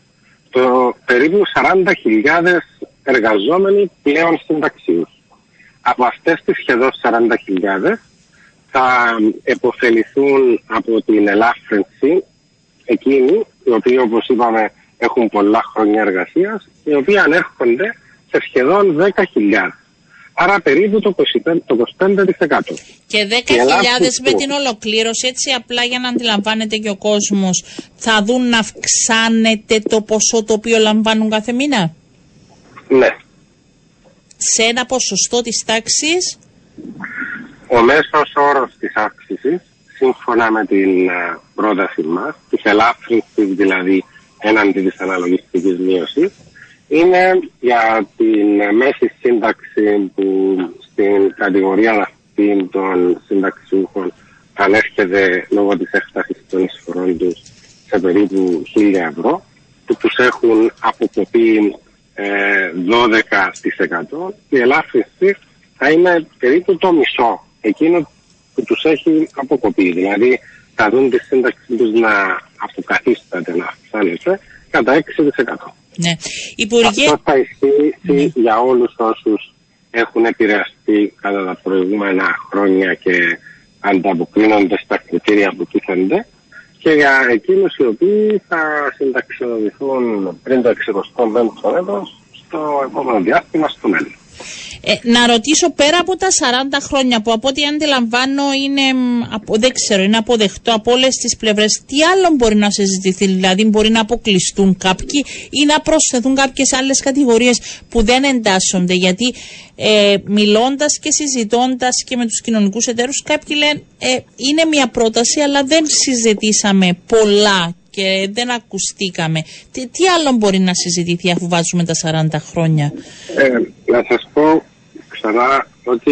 το περίπου 40.000 εργαζόμενοι πλέον συνταξιούς. Από αυτές τις σχεδόν 40.000 θα επωφεληθούν από την ελάφρυνση εκείνοι οι οποίοι όπως είπαμε έχουν πολλά χρόνια εργασίας οι οποίοι ανέρχονται σε σχεδόν 10.000. Άρα περίπου το 25%. Το 25%. Και 10.000 ελάχιστο. με την ολοκλήρωση, έτσι απλά για να αντιλαμβάνεται και ο κόσμος, θα δουν να αυξάνεται το ποσό το οποίο λαμβάνουν κάθε μήνα; Ναι. Σε ένα ποσοστό της τάξης, Ο μέσος όρος της αύξησης, σύμφωνα με την ε, πρόταση μας, της ελάφρυνσης δηλαδή έναντι της αναλογιστικής μείωσης, είναι για την ε, μέση σύνταξη που στην κατηγορία αυτή των συνταξιούχων ανέρχεται λόγω της έκτασης των εισφορών τους σε περίπου 1000 ευρώ που τους έχουν αποκοπεί ε, 12% η ελάφρυνση θα είναι περίπου το μισό εκείνο που τους έχει αποκοπεί. Δηλαδή θα δουν τη σύνταξη τους να αποκαθίσταται, να αυξάνεται κατά 6%. ναι. Υπουργέ, Αυτό θα ισχύει για όλους όσους έχουν επηρεαστεί κατά τα προηγούμενα χρόνια και ανταποκρίνονται στα κριτήρια που τίθενται και για εκείνους οι οποίοι θα συνταξιοδοτηθούν πριν το 65ο έτος στο επόμενο διάστημα στο μέλλον. Ε, να ρωτήσω πέρα από τα 40 χρόνια που από ό,τι αντιλαμβάνω είναι, μ, απο, δεν ξέρω, είναι αποδεκτό από όλες τις πλευρές. Τι άλλο μπορεί να συζητηθεί, δηλαδή μπορεί να αποκλειστούν κάποιοι ή να προσθεθούν κάποιες άλλες κατηγορίες που δεν εντάσσονται. Γιατί ε, μιλώντας και συζητώντας και με τους κοινωνικούς εταίρους, κάποιοι λένε ε, είναι μια πρόταση, αλλά δεν συζητήσαμε πολλά και δεν ακουστήκαμε. Τι, τι άλλο μπορεί να συζητηθεί αφού βάζουμε τα 40 χρόνια; Ε, να σας πω ξανά ότι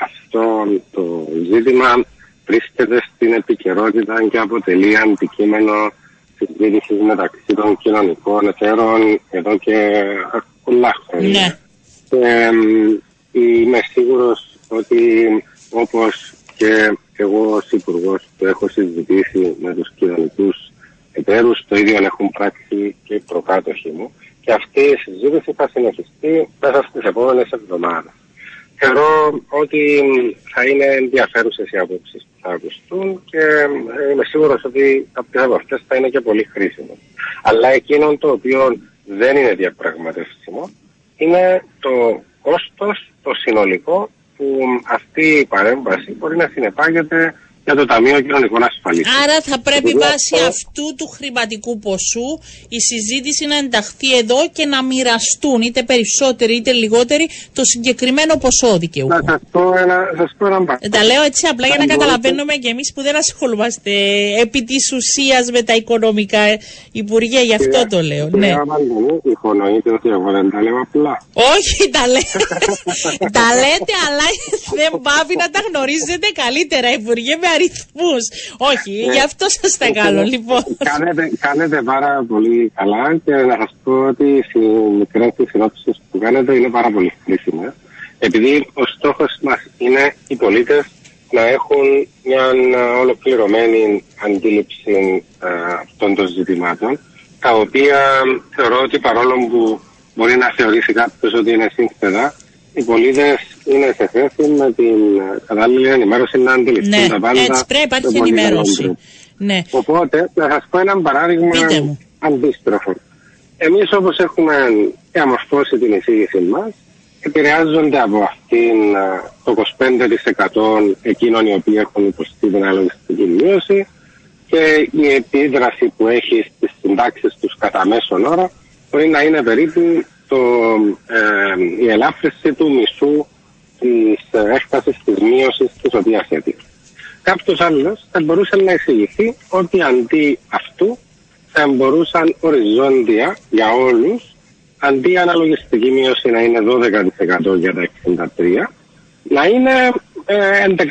αυτό το ζήτημα βρίσκεται στην επικαιρότητα και αποτελεί αντικείμενο συζήτησης μεταξύ των κοινωνικών εταίρων εδώ και πολλά χρόνια. Ναι. Και εμ, είμαι σίγουρος ότι όπως και εγώ ως υπουργός το έχω συζητήσει με τους κοινωνικούς εταίρους, το ίδιο έχουν πράξει και οι προκάτοχοι μου και αυτή η συζήτηση θα συνεχιστεί μέσα στις επόμενες εβδομάδες. θεωρώ ότι θα είναι ενδιαφέρουσες οι απόψεις που θα ακουστούν και ε, είμαι σίγουρος ότι κάποιες από αυτές θα είναι και πολύ χρήσιμες. Αλλά εκείνο το οποίο δεν είναι διαπραγματεύσιμο είναι το κόστος, το συνολικό που αυτή η παρέμβαση μπορεί να συνεπάγεται για το Ταμείο Κοινωνικών Ασφαλίσεων. Άρα θα πρέπει βάσει αυτού του χρηματικού ποσού η συζήτηση να ενταχθεί εδώ και να μοιραστούν είτε περισσότεροι είτε λιγότεροι το συγκεκριμένο ποσό δικαιού. Να σας πω ένα, σας πω ένα ε, Τα λέω έτσι απλά για να καταλαβαίνουμε και εμείς που δεν ασχολούμαστε επί της ουσίας με τα οικονομικά Υπουργέ, γι' αυτό το λέω. Ναι. Υπονοείτε ότι εγώ δεν τα λέω απλά. Όχι, τα λέτε, τα λέτε αλλά δεν πάβει να τα γνωρίζετε καλύτερα Υπουργέ με αριθμούς. Όχι, ναι. γι' αυτό σας τα κάνω, λοιπόν. Κάνετε, κάνετε πάρα πολύ καλά και να σας πω ότι οι μικρές συνόψει που κάνετε είναι πάρα πολύ χρήσιμε. Επειδή ο στόχος μας είναι οι πολίτες να έχουν μια ολοκληρωμένη αντίληψη αυτών των ζητημάτων, τα οποία θεωρώ ότι παρόλο που μπορεί να θεωρήσει κάποιος ότι είναι σύνθετα, οι πολίτες είναι σε θέση με την κατάλληλη ενημέρωση να αντιληφθούν ναι, τα πάντα. Έτσι πρέπει, υπάρχει ενημέρωση. Ναι. Οπότε, να σας πω ένα παράδειγμα αντίστροφο. Εμείς όπως έχουμε διαμορφώσει την εισήγηση μας, επηρεάζονται από αυτήν το 25% εκείνων οι οποίοι έχουν υποστεί την αλογιστική μείωση και η επίδραση που έχει στις συντάξεις τους κατά μέσον όρο μπορεί να είναι περίπου το, ε, η ελάφρυνση του μισού της έκτασης της μείωσης της οποίας έτυχε. Κάποιος άλλος θα μπορούσε να εξηγηθεί ότι αντί αυτού θα μπορούσαν οριζόντια για όλους αντί η αναλογιστική μείωση να είναι 12% για τα 63 να είναι ε, 11,5%.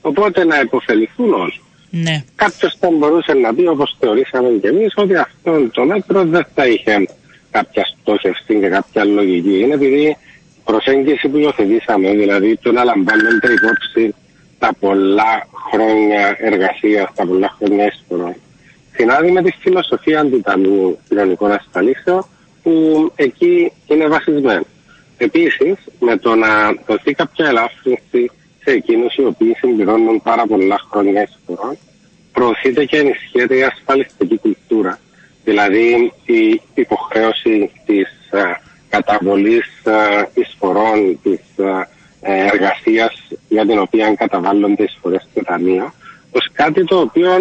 Οπότε να υποφεληθούν όλοι. Ναι. Κάποιος θα μπορούσε να πει, όπως θεωρήσαμε και εμείς, ότι αυτό το μέτρο δεν θα είχε κάποια στόχευση και κάποια λογική. Είναι επειδή η προσέγγιση που υιοθετήσαμε, δηλαδή το να λαμβάνονται υπόψη τα πολλά χρόνια εργασίας, τα πολλά χρόνια έσφορων, συνάδει με τη φιλοσοφία αντιταμού κοινωνικών ασφαλίσεων που εκεί είναι βασισμένο. Επίσης, με το να δοθεί κάποια ελάφρυνση σε εκείνους οι οποίοι συμπληρώνουν πάρα πολλά χρόνια έσφορων, προωθείται και ενισχύεται η ασφαλιστική κουλτούρα δηλαδή η υποχρέωση της α, ε, καταβολής α, ε, εισφορών της α, ε, εργασίας για την οποία καταβάλλονται εισφορές στο ταμείο ως κάτι το οποίο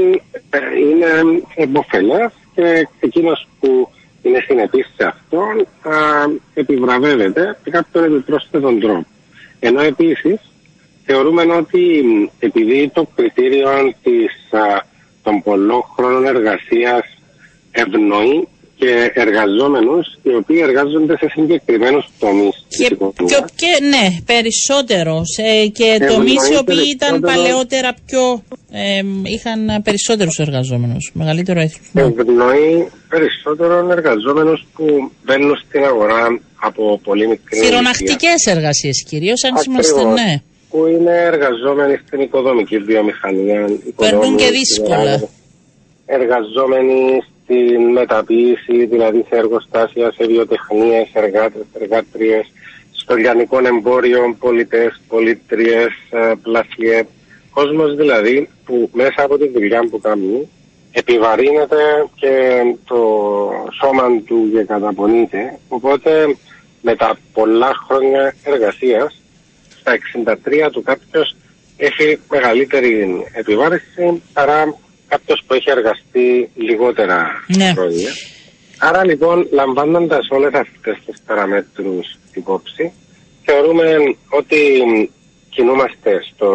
είναι εμποφελές και εκείνος που είναι συνεπής σε αυτό επιβραβεύεται με κάποιον επιπρόσθετον τρόπο. Ενώ επίσης θεωρούμε ότι επειδή το κριτήριο της, των πολλών χρόνων εργασίας ευνοεί και εργαζόμενους οι οποίοι εργάζονται σε συγκεκριμένους τομείς. Και, και, και ναι, περισσότερος. και τομείς οι οποίοι ήταν παλαιότερα πιο... Ε, είχαν περισσότερους εργαζόμενους, μεγαλύτερο αριθμό. Ευνοεί περισσότερο εργαζόμενους που μπαίνουν στην αγορά από πολύ μικρή Χειρονακτικές εργασίες κυρίως, αν είμαστε ναι. Που είναι εργαζόμενοι στην οικοδομική βιομηχανία. Περνούν και δύσκολα. Εργαζόμενοι στην μεταποίηση, δηλαδή σε εργοστάσια, σε βιοτεχνίες, εργάτε, εργάτριες, στο λιανικό εμπόριο, πολιτές, πολίτριε, ε, πλασιέ. Κόσμος δηλαδή που μέσα από τη δουλειά που κάνει επιβαρύνεται και το σώμα του και καταπονείται. Οπότε με τα πολλά χρόνια εργασίας, στα 63 του κάποιος έχει μεγαλύτερη επιβάρηση παρά κάποιος που έχει εργαστεί λιγότερα ναι. χρόνια. Άρα λοιπόν λαμβάνοντας όλες αυτές τις παραμέτρους υπόψη, θεωρούμε ότι κινούμαστε στο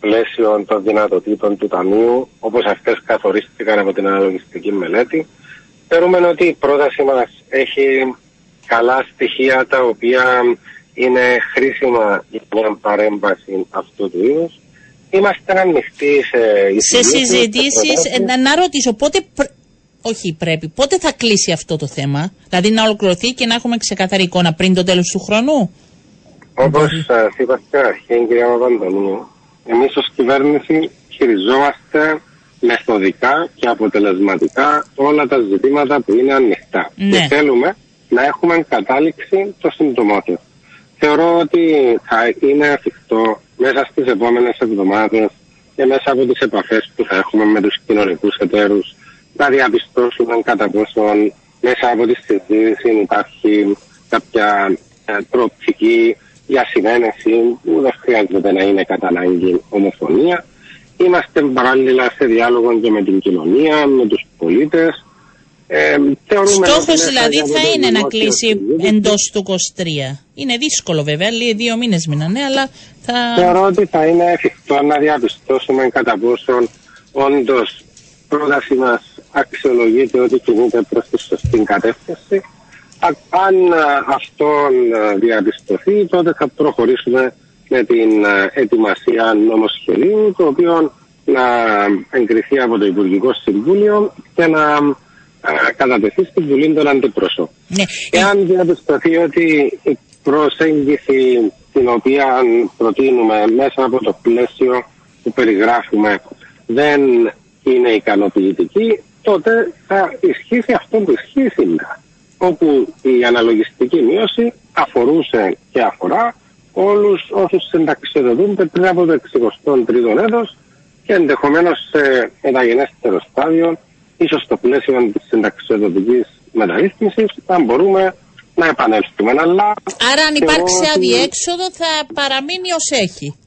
πλαίσιο των δυνατοτήτων του Ταμείου, όπως αυτές καθορίστηκαν από την αναλογιστική μελέτη. Θεωρούμε ότι η πρόταση μας έχει καλά στοιχεία τα οποία είναι χρήσιμα για μια παρέμβαση αυτού του είδους Είμαστε ανοιχτοί σε, σε συζητήσεις. Να, να ρωτήσω, πότε. Όχι, πρέπει. Πότε θα κλείσει αυτό το θέμα, Δηλαδή να ολοκληρωθεί και να έχουμε ξεκαθαρή εικόνα πριν το τέλος του χρόνου; Όπως σας είπα στην αρχή, κυρία Παπαντονίου, εμείς ως κυβέρνηση χειριζόμαστε μεθοδικά και αποτελεσματικά όλα τα ζητήματα που είναι ανοιχτά. Ναι. Και θέλουμε να έχουμε κατάληξη το συντομότερο. θεωρώ ότι θα είναι εφικτό μέσα στις επόμενες εβδομάδες και μέσα από τις επαφές που θα έχουμε με τους κοινωνικούς εταίρους να διαπιστώσουμε κατά πόσον μέσα από τη συζήτηση υπάρχει κάποια ε, προοπτική για συνένεση που δεν χρειάζεται να είναι κατά ανάγκη ομοφωνία. Είμαστε παράλληλα σε διάλογο και με την κοινωνία, με τους πολίτες. Ε, Στόχος δηλαδή θα είναι να κλείσει εντός του 23. Είναι δύσκολο βέβαια, λίγοι δύο μήνες μείνανε, αλλά θα... Θεωρώ ότι θα είναι εφικτό να διαπιστώσουμε κατά πόσον όντως πρόταση μας αξιολογείται ότι κινείται προς τη σωστή κατεύθυνση αν αυτό διαπιστωθεί, τότε θα προχωρήσουμε με την ετοιμασία νομοσχεδίου, το οποίο να εγκριθεί από το Υπουργικό Συμβούλιο και να κατατεθεί στην Βουλή των Αντιπρόσωπων. Ναι. Εάν διαπιστωθεί ότι η προσέγγιση την οποία προτείνουμε μέσα από το πλαίσιο που περιγράφουμε δεν είναι ικανοποιητική, τότε θα ισχύσει αυτό που ισχύει σήμερα όπου η αναλογιστική μείωση αφορούσε και αφορά όλους όσους συνταξιοδοτούνται πριν από το 63ο έτος και ενδεχομένως σε μεταγενέστερο στάδιο, ίσως στο πλαίσιο της συνταξιοδοτικής μεταρρύθμισης, θα μπορούμε να επανέλθουμε. Αλλά Άρα αν υπάρξει αδιέξοδο θα παραμείνει ως έχει.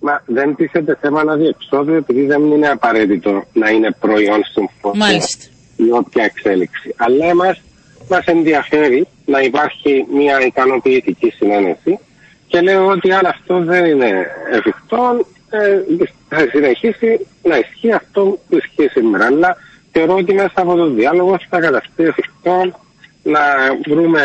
Μα δεν τίθεται θέμα αδιεξόδου επειδή δεν είναι απαραίτητο να είναι προϊόν συμφωνία ή όποια εξέλιξη. Αλλά εμάς μας ενδιαφέρει να υπάρχει μια ικανοποιητική συνένεση και λέω ότι αν αυτό δεν είναι εφικτό ε, θα συνεχίσει να ισχύει αυτό που ισχύει σήμερα. Αλλά θεωρώ ότι μέσα από το διάλογο θα καταστεί εφικτό να βρούμε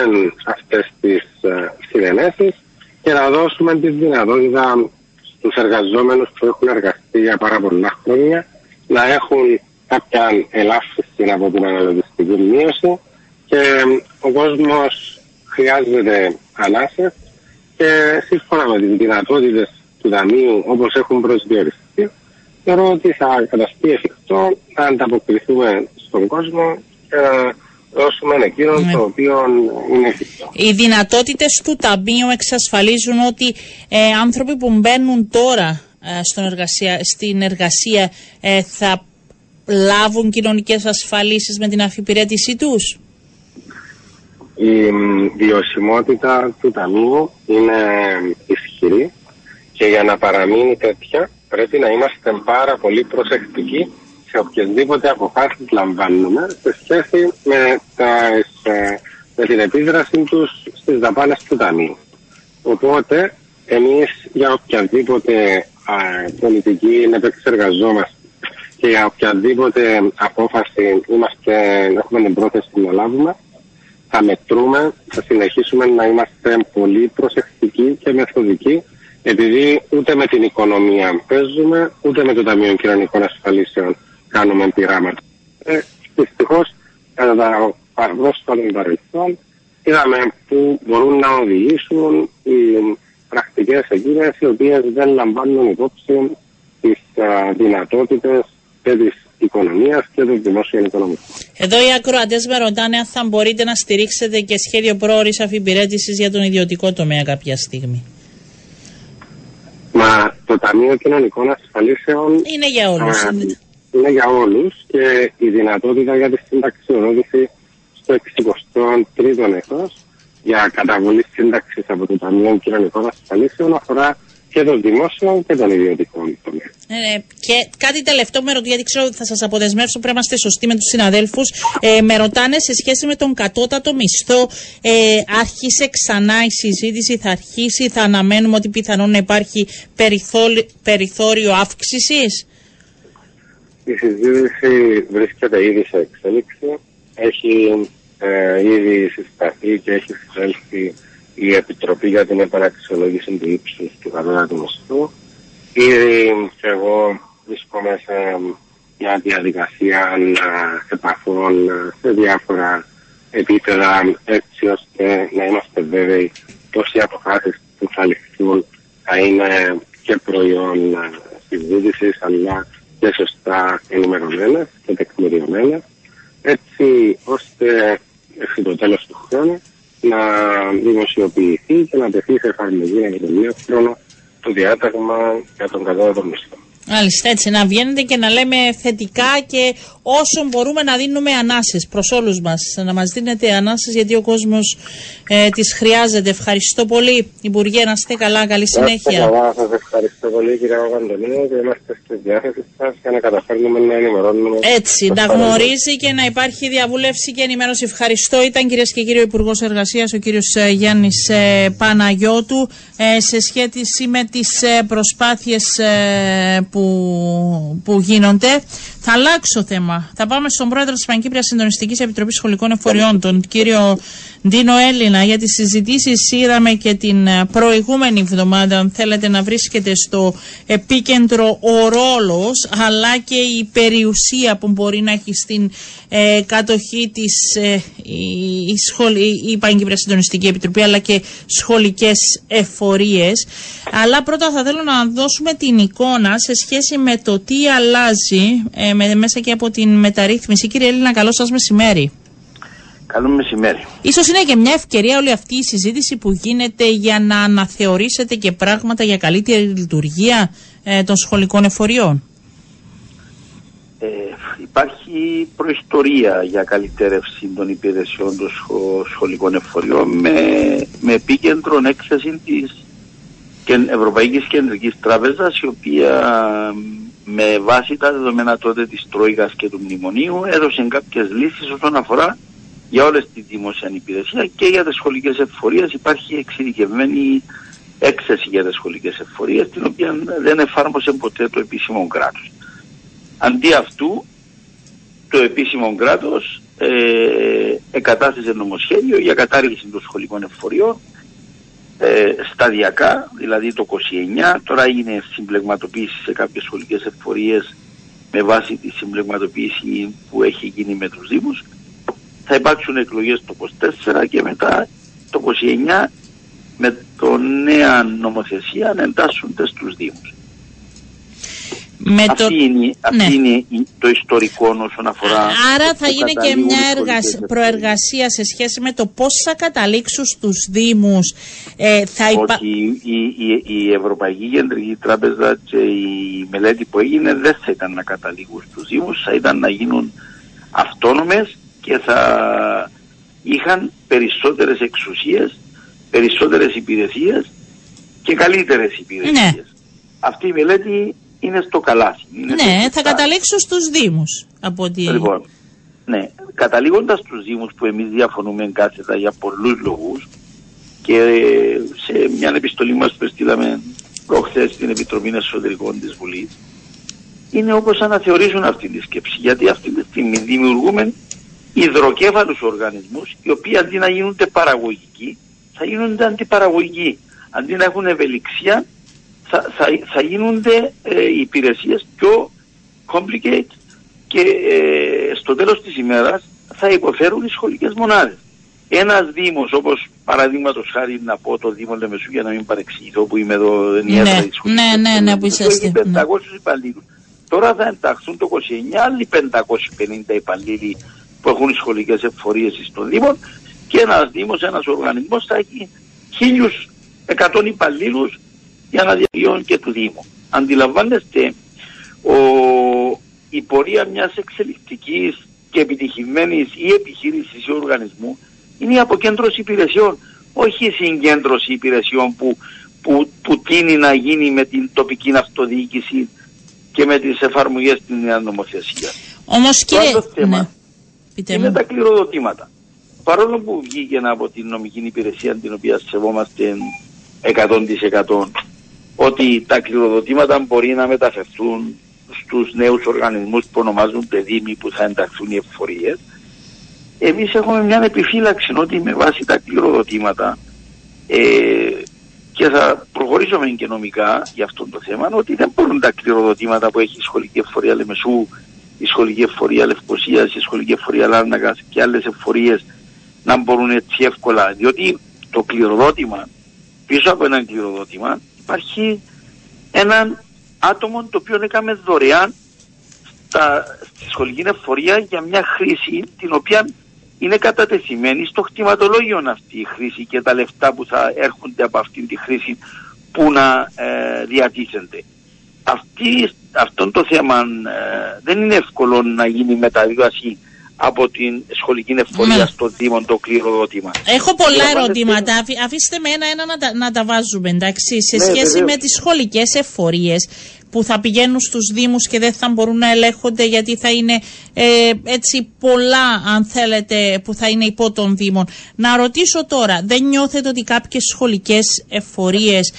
αυτές τις ε, συνενέσεις και να δώσουμε τη δυνατότητα στους εργαζόμενους που έχουν εργαστεί για πάρα πολλά χρόνια να έχουν κάποια ελάφρυνση από την αναλογιστική μείωση και ο κόσμος χρειάζεται ανάσες και σύμφωνα με τις δυνατότητες του Ταμείου όπως έχουν προσδιοριστεί θεωρώ ότι θα καταστεί εφικτό να ανταποκριθούμε στον κόσμο και να δώσουμε εκείνο ναι. το οποίο είναι εφικτό. Οι δυνατότητες του Ταμείου εξασφαλίζουν ότι ε, άνθρωποι που μπαίνουν τώρα ε, στον εργασία, στην εργασία ε, θα λάβουν κοινωνικές ασφαλίσεις με την αφιπηρέτησή τους; Η βιωσιμότητα του Ταμείου είναι ισχυρή και για να παραμείνει τέτοια πρέπει να είμαστε πάρα πολύ προσεκτικοί σε οποιασδήποτε αποφάσεις λαμβάνουμε σε σχέση με, τα, με την επίδραση τους στις δαπάνες του Ταμείου. Οπότε εμείς για οποιαδήποτε α, πολιτική επεξεργαζόμαστε και για οποιαδήποτε απόφαση είμαστε, έχουμε την πρόθεση να λάβουμε θα μετρούμε, θα συνεχίσουμε να είμαστε πολύ προσεκτικοί και μεθοδικοί επειδή ούτε με την οικονομία παίζουμε, ούτε με το Ταμείο Κοινωνικών Ασφαλίσεων κάνουμε πειράματα. Ε, Δυστυχώς, κατά τα πρόσφατα παρελθόν, είδαμε που μπορούν να οδηγήσουν οι πρακτικές εκείνες οι οποίες δεν λαμβάνουν υπόψη τις δυνατότητες και τι οικονομίας και των δημόσιων οικονομικών. Εδώ οι ακροατές με ρωτάνε αν θα μπορείτε να στηρίξετε και σχέδιο πρόορη αφιπηρέτησης για τον ιδιωτικό τομέα κάποια στιγμή. Μα το Ταμείο Κοινωνικών Ασφαλίσεων είναι για όλους. είναι για όλους και η δυνατότητα για τη συνταξιοδότηση στο 63ο έτος για καταβολή σύνταξης από το Ταμείο Κοινωνικών Ασφαλίσεων αφορά και των δημόσιων και των ιδιωτικών τομέα. Ε, και κάτι τελευταίο με ρωτήσω, γιατί ξέρω ότι θα σας αποδεσμεύσω, πρέπει να είστε σωστοί με τους συναδέλφους. Ε, με ρωτάνε σε σχέση με τον κατώτατο μισθό. Ε, άρχισε ξανά η συζήτηση, θα αρχίσει, θα αναμένουμε ότι πιθανόν να υπάρχει περιθώριο, περιθώριο αύξησης; Η συζήτηση βρίσκεται ήδη σε εξέλιξη. Έχει ε, ήδη συσταθεί και έχει συσταθεί η Επιτροπή για την Επαναξιολόγηση του ύψους του του μισθού. Ήδη και εγώ βρίσκομαι σε μια διαδικασία επαφών σε διάφορα επίπεδα έτσι ώστε να είμαστε βέβαιοι πως οι αποφάσεις που θα ληφθούν θα είναι και προϊόν συζήτησης αλλά και σωστά ενημερωμένες και τεκμηριωμένες έτσι ώστε μέχρι το τέλος του χρόνου να δημοσιοποιηθεί και να τεθεί σε εφαρμογή για τον δύο χρόνο το διάταγμα για τον κατώτατο μισθό. Μάλιστα, έτσι να βγαίνετε και να λέμε θετικά και όσο μπορούμε να δίνουμε ανάσες προς όλους μας. Να μας δίνετε ανάσες γιατί ο κόσμος ε, τις χρειάζεται. Ευχαριστώ πολύ Υπουργέ, να είστε καλά, καλή συνέχεια. Καλά, σας ευχαριστώ πολύ κύριε Παπαντονίου και είμαστε στη διάθεση σας για να καταφέρνουμε να ενημερώνουμε. Έτσι, να γνωρίζει και να υπάρχει διαβούλευση και ενημέρωση. Ευχαριστώ. Ήταν κυρίες και κύριοι ο Υπουργός Εργασίας, ο κύριος Γιάννης ε, Παναγιώτου, ε, σε σχέση με τις προσπάθειες που, που γίνονται. Θα αλλάξω θέμα. Θα πάμε στον πρόεδρο της Πανκύπρια Συντονιστική Επιτροπής Σχολικών Εφοριών, τον κύριο Ντίνο Έλληνα. Για τις συζητήσεις είδαμε και την προηγούμενη εβδομάδα, αν θέλετε να βρίσκεται στο επίκεντρο ο ρόλος, αλλά και η περιουσία που μπορεί να έχει στην ε, κατοχή της ε, η, η, η Πανκύπρια Συντονιστική Επιτροπή, αλλά και σχολικές εφορίες. Αλλά πρώτα θα θέλω να δώσουμε την εικόνα σε σχέση με το τι αλλάζει. Ε, με, μέσα και από την μεταρρύθμιση. Κύριε Έλληνα, καλό σας μεσημέρι. Καλό μεσημέρι. Ίσως είναι και μια ευκαιρία όλη αυτή η συζήτηση που γίνεται για να αναθεωρήσετε και πράγματα για καλύτερη λειτουργία ε, των σχολικών εφοριών. Ε, υπάρχει προϊστορία για καλυτέρευση των υπηρεσιών των σχολικών εφοριών με, με επίκεντρο έκθεση της Ευρωπαϊκής Κεντρικής Τράπεζας η οποία με βάση τα δεδομένα τότε της Τρόικας και του Μνημονίου έδωσε κάποιες λύσεις όσον αφορά για όλες τη δημόσια υπηρεσία και για τις σχολικές εφορίες υπάρχει εξειδικευμένη έκθεση για τις σχολικές εφορίες την οποία δεν εφάρμοσε ποτέ το επίσημο κράτος. Αντί αυτού το επίσημο κράτος ε, εκατάστησε νομοσχέδιο για κατάργηση των σχολικών εφοριών ε, σταδιακά, δηλαδή το 29, τώρα έγινε συμπλεγματοποίηση σε κάποιες σχολικές εφορίες με βάση τη συμπλεγματοποίηση που έχει γίνει με τους Δήμους. Θα υπάρξουν εκλογές το 24 και μετά το 29 με το νέα νομοθεσία να εντάσσονται στους Δήμους. Με αυτή, το... είναι, αυτή ναι. είναι το ιστορικό όσον αφορά... Άρα θα γίνει και μια προεργασία σε σχέση με το πώς θα καταλήξουν στους Δήμους. Ε, θα υπα... Όχι, η, η, η, Ευρωπαϊκή Κεντρική Τράπεζα και η μελέτη που έγινε δεν θα ήταν να καταλήγουν στους Δήμους, θα ήταν να γίνουν αυτόνομες και θα είχαν περισσότερες εξουσίες, περισσότερες υπηρεσίες και καλύτερες υπηρεσίες. Ναι. Αυτή η μελέτη είναι στο καλάθι. ναι, θα καταλήξω στους Δήμους. Από ότι... Λοιπόν, ναι, καταλήγοντας στους Δήμους που εμείς διαφωνούμε κάθετα για πολλούς λόγους και σε μια επιστολή μας που στείλαμε προχθές στην Επιτροπή Εσωτερικών της Βουλής είναι όπως αναθεωρήσουν αυτή τη σκέψη γιατί αυτή τη στιγμή δημιουργούμε υδροκέφαλους οργανισμούς οι οποίοι αντί να γίνονται παραγωγικοί θα γίνονται αντιπαραγωγικοί αντί να έχουν ευελιξία θα, θα, θα γίνονται ε, οι υπηρεσίες πιο complicated και ε, στο τέλος της ημέρας θα υποφέρουν οι σχολικές μονάδες. Ένας Δήμος, όπως παραδείγματος χάρη να πω το Δήμο Λεμεσού για να μην παρεξηγηθώ που είμαι εδώ δεν ναι, ναι, ναι, ναι, που είσαστε. 500 ναι. υπαλλήλους. Τώρα θα ενταχθούν το 29 άλλοι 550 υπαλλήλοι που έχουν σχολικές εφορίες στον Δήμο και ένας Δήμος, ένας οργανισμός θα έχει 1100 υπαλλήλους για να διαβιώνει και του Δήμου. Αντιλαμβάνεστε ο, η πορεία μιας εξελικτικής και επιτυχημένης ή επιχείρησης ή οργανισμού είναι η αποκέντρωση υπηρεσιών, όχι η συγκέντρωση υπηρεσιών που, που, που τίνει να γίνει με την τοπική αυτοδιοίκηση και με τις εφαρμογές στην νέας νομοθεσίας. Όμως κύριε... Το θέμα ναι. Είναι τα κληροδοτήματα. Παρόλο που βγήκε από την νομική υπηρεσία την οποία σεβόμαστε 100% ότι τα κληροδοτήματα μπορεί να μεταφερθούν στους νέους οργανισμούς που ονομάζονται δήμοι που θα ενταχθούν οι εφορίες. Εμείς έχουμε μια επιφύλαξη ότι με βάση τα κληροδοτήματα ε, και θα προχωρήσουμε και νομικά για αυτό το θέμα ότι δεν μπορούν τα κληροδοτήματα που έχει η σχολική εφορία Λεμεσού, η σχολική εφορία Λευκοσίας, η σχολική εφορία Λάρνακας και άλλες εφορίες να μπορούν έτσι εύκολα διότι το κληροδότημα πίσω από ένα κληροδότημα υπάρχει έναν άτομο το οποίο έκαμε δωρεάν στα, στη σχολική εφορία για μια χρήση την οποία είναι κατατεθειμένη στο κτηματολόγιο αυτή η χρήση και τα λεφτά που θα έρχονται από αυτή τη χρήση που να ε, διατίθενται. Αυτή, αυτό το θέμα ε, δεν είναι εύκολο να γίνει μεταβίβαση από την σχολική εφορία ναι. στο Δήμο το κληροδότημα. Έχω πολλά ερωτήματα. Αφήστε με ένα-ένα να, τα, να τα βάζουμε. Εντάξει. Σε ναι, σχέση με τις σχολικές εφορίες που θα πηγαίνουν στους Δήμους και δεν θα μπορούν να ελέγχονται γιατί θα είναι ε, έτσι πολλά αν θέλετε που θα είναι υπό των Δήμων. Να ρωτήσω τώρα, δεν νιώθετε ότι κάποιες σχολικές εφορίες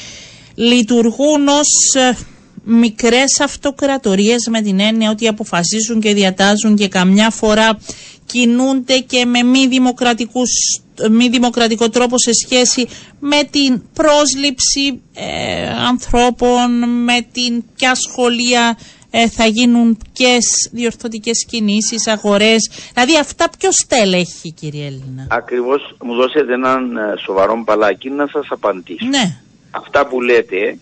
λειτουργούν ως ε, μικρές αυτοκρατορίες με την έννοια ότι αποφασίζουν και διατάζουν και καμιά φορά κινούνται και με μη, δημοκρατικούς, μη δημοκρατικό τρόπο σε σχέση με την πρόσληψη ε, ανθρώπων, με την ποια σχολεία ε, θα γίνουν ποιες διορθωτικές κινήσεις, αγορές. Δηλαδή αυτά ποιος στέλεχει κύριε Έλληνα; Ακριβώς μου δώσετε έναν ε, σοβαρό μπαλάκι να σας απαντήσω. Ναι. Αυτά που λέτε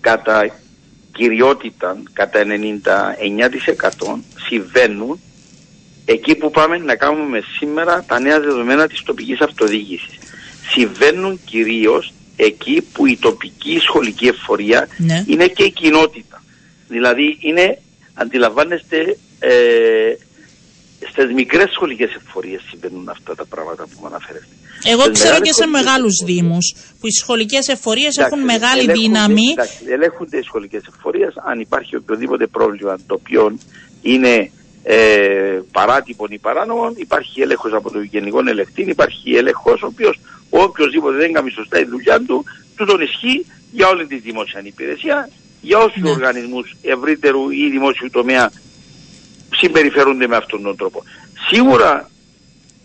κατά κυριότητα κατά 99% συμβαίνουν εκεί που πάμε να κάνουμε σήμερα τα νέα δεδομένα της τοπικής αυτοδιοίκησης. Συμβαίνουν κυρίως εκεί που η τοπική σχολική εφορία ναι. είναι και η κοινότητα. Δηλαδή είναι, αντιλαμβάνεστε, ε, στις μικρές σχολικές εφορίες συμβαίνουν αυτά τα πράγματα που μου αναφέρετε. Εγώ ξέρω και σε μεγάλους Δήμους που οι σχολικές εφορίες έχουν μεγάλη ελέγχονται, δύναμη. Εντάξει, ελέγχονται οι σχολικές εφορίες. Αν υπάρχει οποιοδήποτε πρόβλημα το οποίο είναι ε, παράτυπων ή παράνομων, υπάρχει έλεγχος από το Γενικό Ελεκτή, υπάρχει έλεγχος ο οποίος οποιοδήποτε δεν κάνει σωστά τη δουλειά του, του τον ισχύει για όλη τη δημόσια υπηρεσία, για όσου ναι. οργανισμούς ευρύτερου ή δημόσιου τομέα συμπεριφέρονται με αυτόν τον τρόπο. Σίγουρα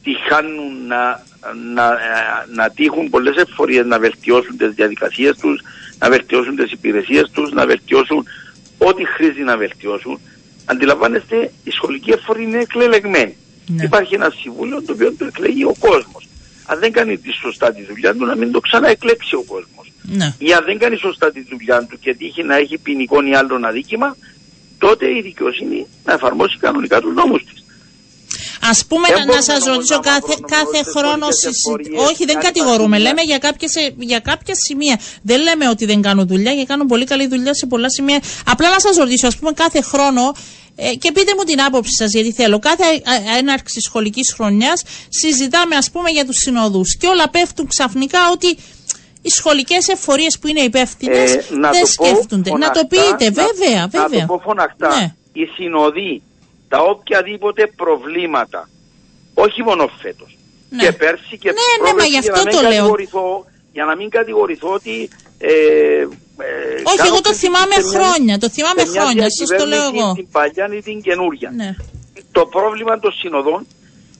τυχάνουν να, να, να τύχουν πολλές εφορίες να βελτιώσουν τις διαδικασίες τους, να βελτιώσουν τις υπηρεσίες τους, να βελτιώσουν ό,τι χρήζει να βελτιώσουν. Αντιλαμβάνεστε, η σχολική εφορία είναι εκλελεγμένη. Ναι. Υπάρχει ένα συμβούλιο το οποίο το εκλέγει ο κόσμος. Αν δεν κάνει τη σωστά τη δουλειά του, να μην το ξαναεκλέξει ο κόσμος. Ναι. Ή αν δεν κάνει σωστά τη δουλειά του και τύχει να έχει ποινικό ή άλλο αδίκημα, τότε η δικαιοσύνη να εφαρμόσει κανονικά τους νόμους της. Α πούμε, να, να σας ρωτήσω, κάθε, κάθε χρόνο. Όχι, δεν κατηγορούμε. Λέμε για, κάποιες, για κάποια σημεία. Δεν λέμε ότι δεν κάνουν δουλειά, γιατί κάνουν πολύ καλή δουλειά σε πολλά σημεία. Απλά να σας ρωτήσω, ας πούμε, κάθε χρόνο. Ε, και πείτε μου την άποψη σας, γιατί θέλω. Κάθε έναρξη σχολικής χρονιάς συζητάμε, ας πούμε, για τους συνοδούς. Και όλα πέφτουν ξαφνικά ότι οι σχολικές εφορίες που είναι υπεύθυνες ε, δεν σκέφτονται. να το πείτε, βέβαια, βέβαια. Να το πω φωναχτά. Ναι. Οι συνοδοί τα οποιαδήποτε προβλήματα, όχι μόνο φέτος. Ναι. Και πέρσι και ναι, ναι, μα γι αυτό το λέω. Για να μην κατηγορηθώ ότι. Ε, ε, όχι, εγώ το θυμάμαι χρόνια. Το θυμάμαι χρόνια. Σας το λέω εγώ. Την παλιά ή την καινούρια. Ναι. Το πρόβλημα των συνοδών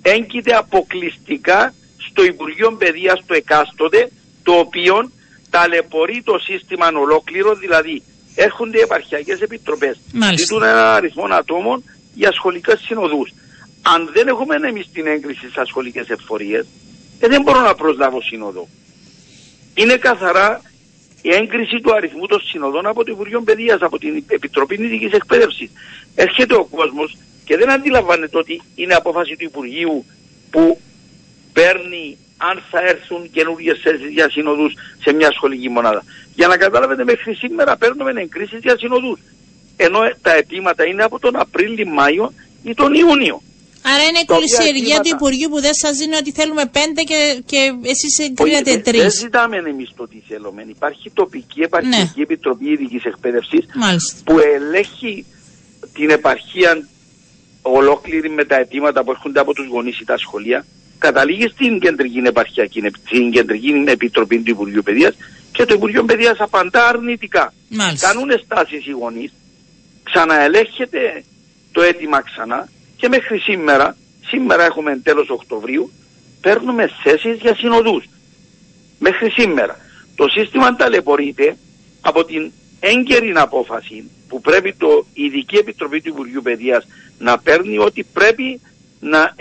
έγκυται αποκλειστικά στο Υπουργείο Παιδείας το εκάστοτε, το οποίο ταλαιπωρεί το σύστημα ολόκληρο, δηλαδή έρχονται επαρχιακές επιτροπές, ζητούν ένα αριθμό ατόμων για σχολικές συνοδούς. Αν δεν έχουμε εμείς την έγκριση στις σχολικές εφορίες, ε, δεν μπορώ να προσλάβω σύνοδο. Είναι καθαρά η έγκριση του αριθμού των συνοδών από το Υπουργείο Παιδείας, από την Επιτροπή Νητικής Εκπαίδευσης. Έρχεται ο κόσμος και δεν αντιλαμβάνεται ότι είναι απόφαση του Υπουργείου που παίρνει αν θα έρθουν καινούργιες θέσεις για συνοδούς σε μια σχολική μονάδα. Για να καταλάβετε, μέχρι σήμερα παίρνουμε εγκρίσεις για συνοδούς ενώ τα αιτήματα είναι από τον Απρίλιο-Μάιο ή τον Ιούνιο. Άρα είναι η κολυσιεργία του Υπουργείου που δεν σας δίνει ότι θέλουμε πέντε και, και εσείς εγκρίνετε τρει. Δεν ζητάμε εμείς το τι θέλουμε. Υπάρχει τοπική επαρχιακή ναι. επιτροπή ειδικής εκπαίδευσης που ελέγχει την επαρχία ολόκληρη με τα αιτήματα που έρχονται από τους γονείς ή τα σχολεία. Καταλήγει στην κεντρική επαρχιακή, στην κεντρική επιτροπή του Υπουργείου Παιδείας και το Υπουργείο Παιδείας απαντά αρνητικά. Κάνουν στάσεις οι γονείς ξαναελέγχεται το αίτημα ξανά και μέχρι σήμερα, σήμερα έχουμε τέλος Οκτωβρίου, παίρνουμε θέσεις για συνοδούς. Μέχρι σήμερα. Το σύστημα ταλαιπωρείται από την έγκαιρη απόφαση που πρέπει το Ειδική Επιτροπή του Υπουργείου Παιδείας να παίρνει ότι πρέπει να...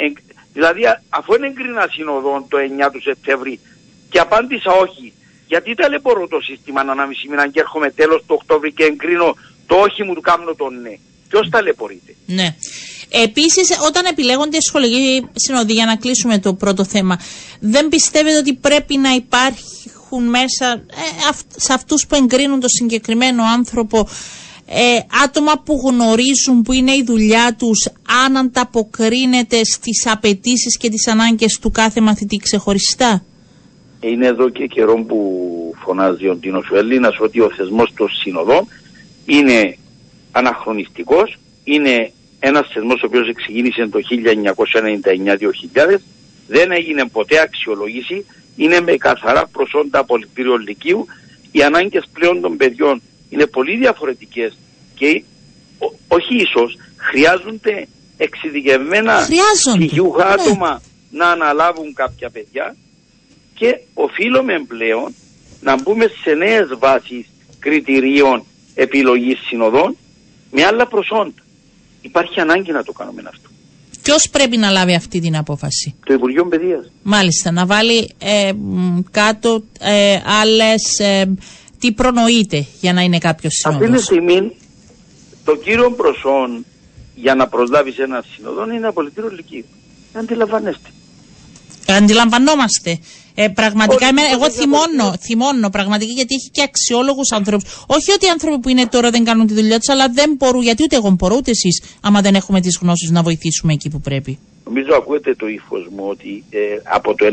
Δηλαδή αφού είναι εγκρίνα συνοδόν το 9 του Σεπτέμβρη και απάντησα όχι, γιατί ταλαιπωρώ το σύστημα να μισή μήνα και έρχομαι τέλος του Οκτώβρη και εγκρίνω το όχι μου του κάνω τον ναι. Ποιος ταλαιπωρείται; Ναι. Επίσης, όταν επιλέγονται σχολικοί συνοδοί, για να κλείσουμε το πρώτο θέμα, δεν πιστεύετε ότι πρέπει να υπάρχουν μέσα ε, σε αυτούς που εγκρίνουν το συγκεκριμένο άνθρωπο ε, άτομα που γνωρίζουν που είναι η δουλειά τους αν ανταποκρίνεται στις απαιτήσεις και τις ανάγκες του κάθε μαθητή ξεχωριστά; Είναι εδώ και καιρό που φωνάζει ο Ντίνος Έλληνας ότι ο θεσμός των συνοδών είναι αναχρονιστικός, είναι ένας θεσμός ο οποίος ξεκίνησε το 1999-2000, δεν έγινε ποτέ αξιολόγηση, είναι με καθαρά προσόντα πολιτήριο λυκείου, οι ανάγκες πλέον των παιδιών είναι πολύ διαφορετικές και όχι ίσως χρειάζονται εξειδικευμένα πτυχιούχα ναι. άτομα να αναλάβουν κάποια παιδιά και οφείλουμε πλέον να μπούμε σε νέες βάσεις κριτηρίων επιλογής συνοδών με άλλα προσόντα. Υπάρχει ανάγκη να το κάνουμε αυτό. Ποιος πρέπει να λάβει αυτή την απόφαση, Το Υπουργείο Παιδείας. Μάλιστα, να βάλει ε, κάτω ε, άλλες. Ε, τι προνοείται για να είναι κάποιος σύνοδο. Αυτή τη στιγμή το κύριο προσόν για να προσλάβεις ένα σύνοδο είναι απολυτήριο λυκείου. Αντιλαμβάνεστε. Αντιλαμβανόμαστε. Ε, πραγματικά, εγώ θυμώνω, θυμώνω πραγματικά γιατί έχει και αξιόλογους ανθρώπους. Όχι ότι οι άνθρωποι που είναι τώρα δεν κάνουν τη δουλειά τους, αλλά δεν μπορούν, γιατί ούτε εγώ μπορώ, ούτε εσείς, άμα δεν έχουμε τις γνώσεις να βοηθήσουμε εκεί που πρέπει. Νομίζω ακούετε το ύφος μου ότι ε, από το 99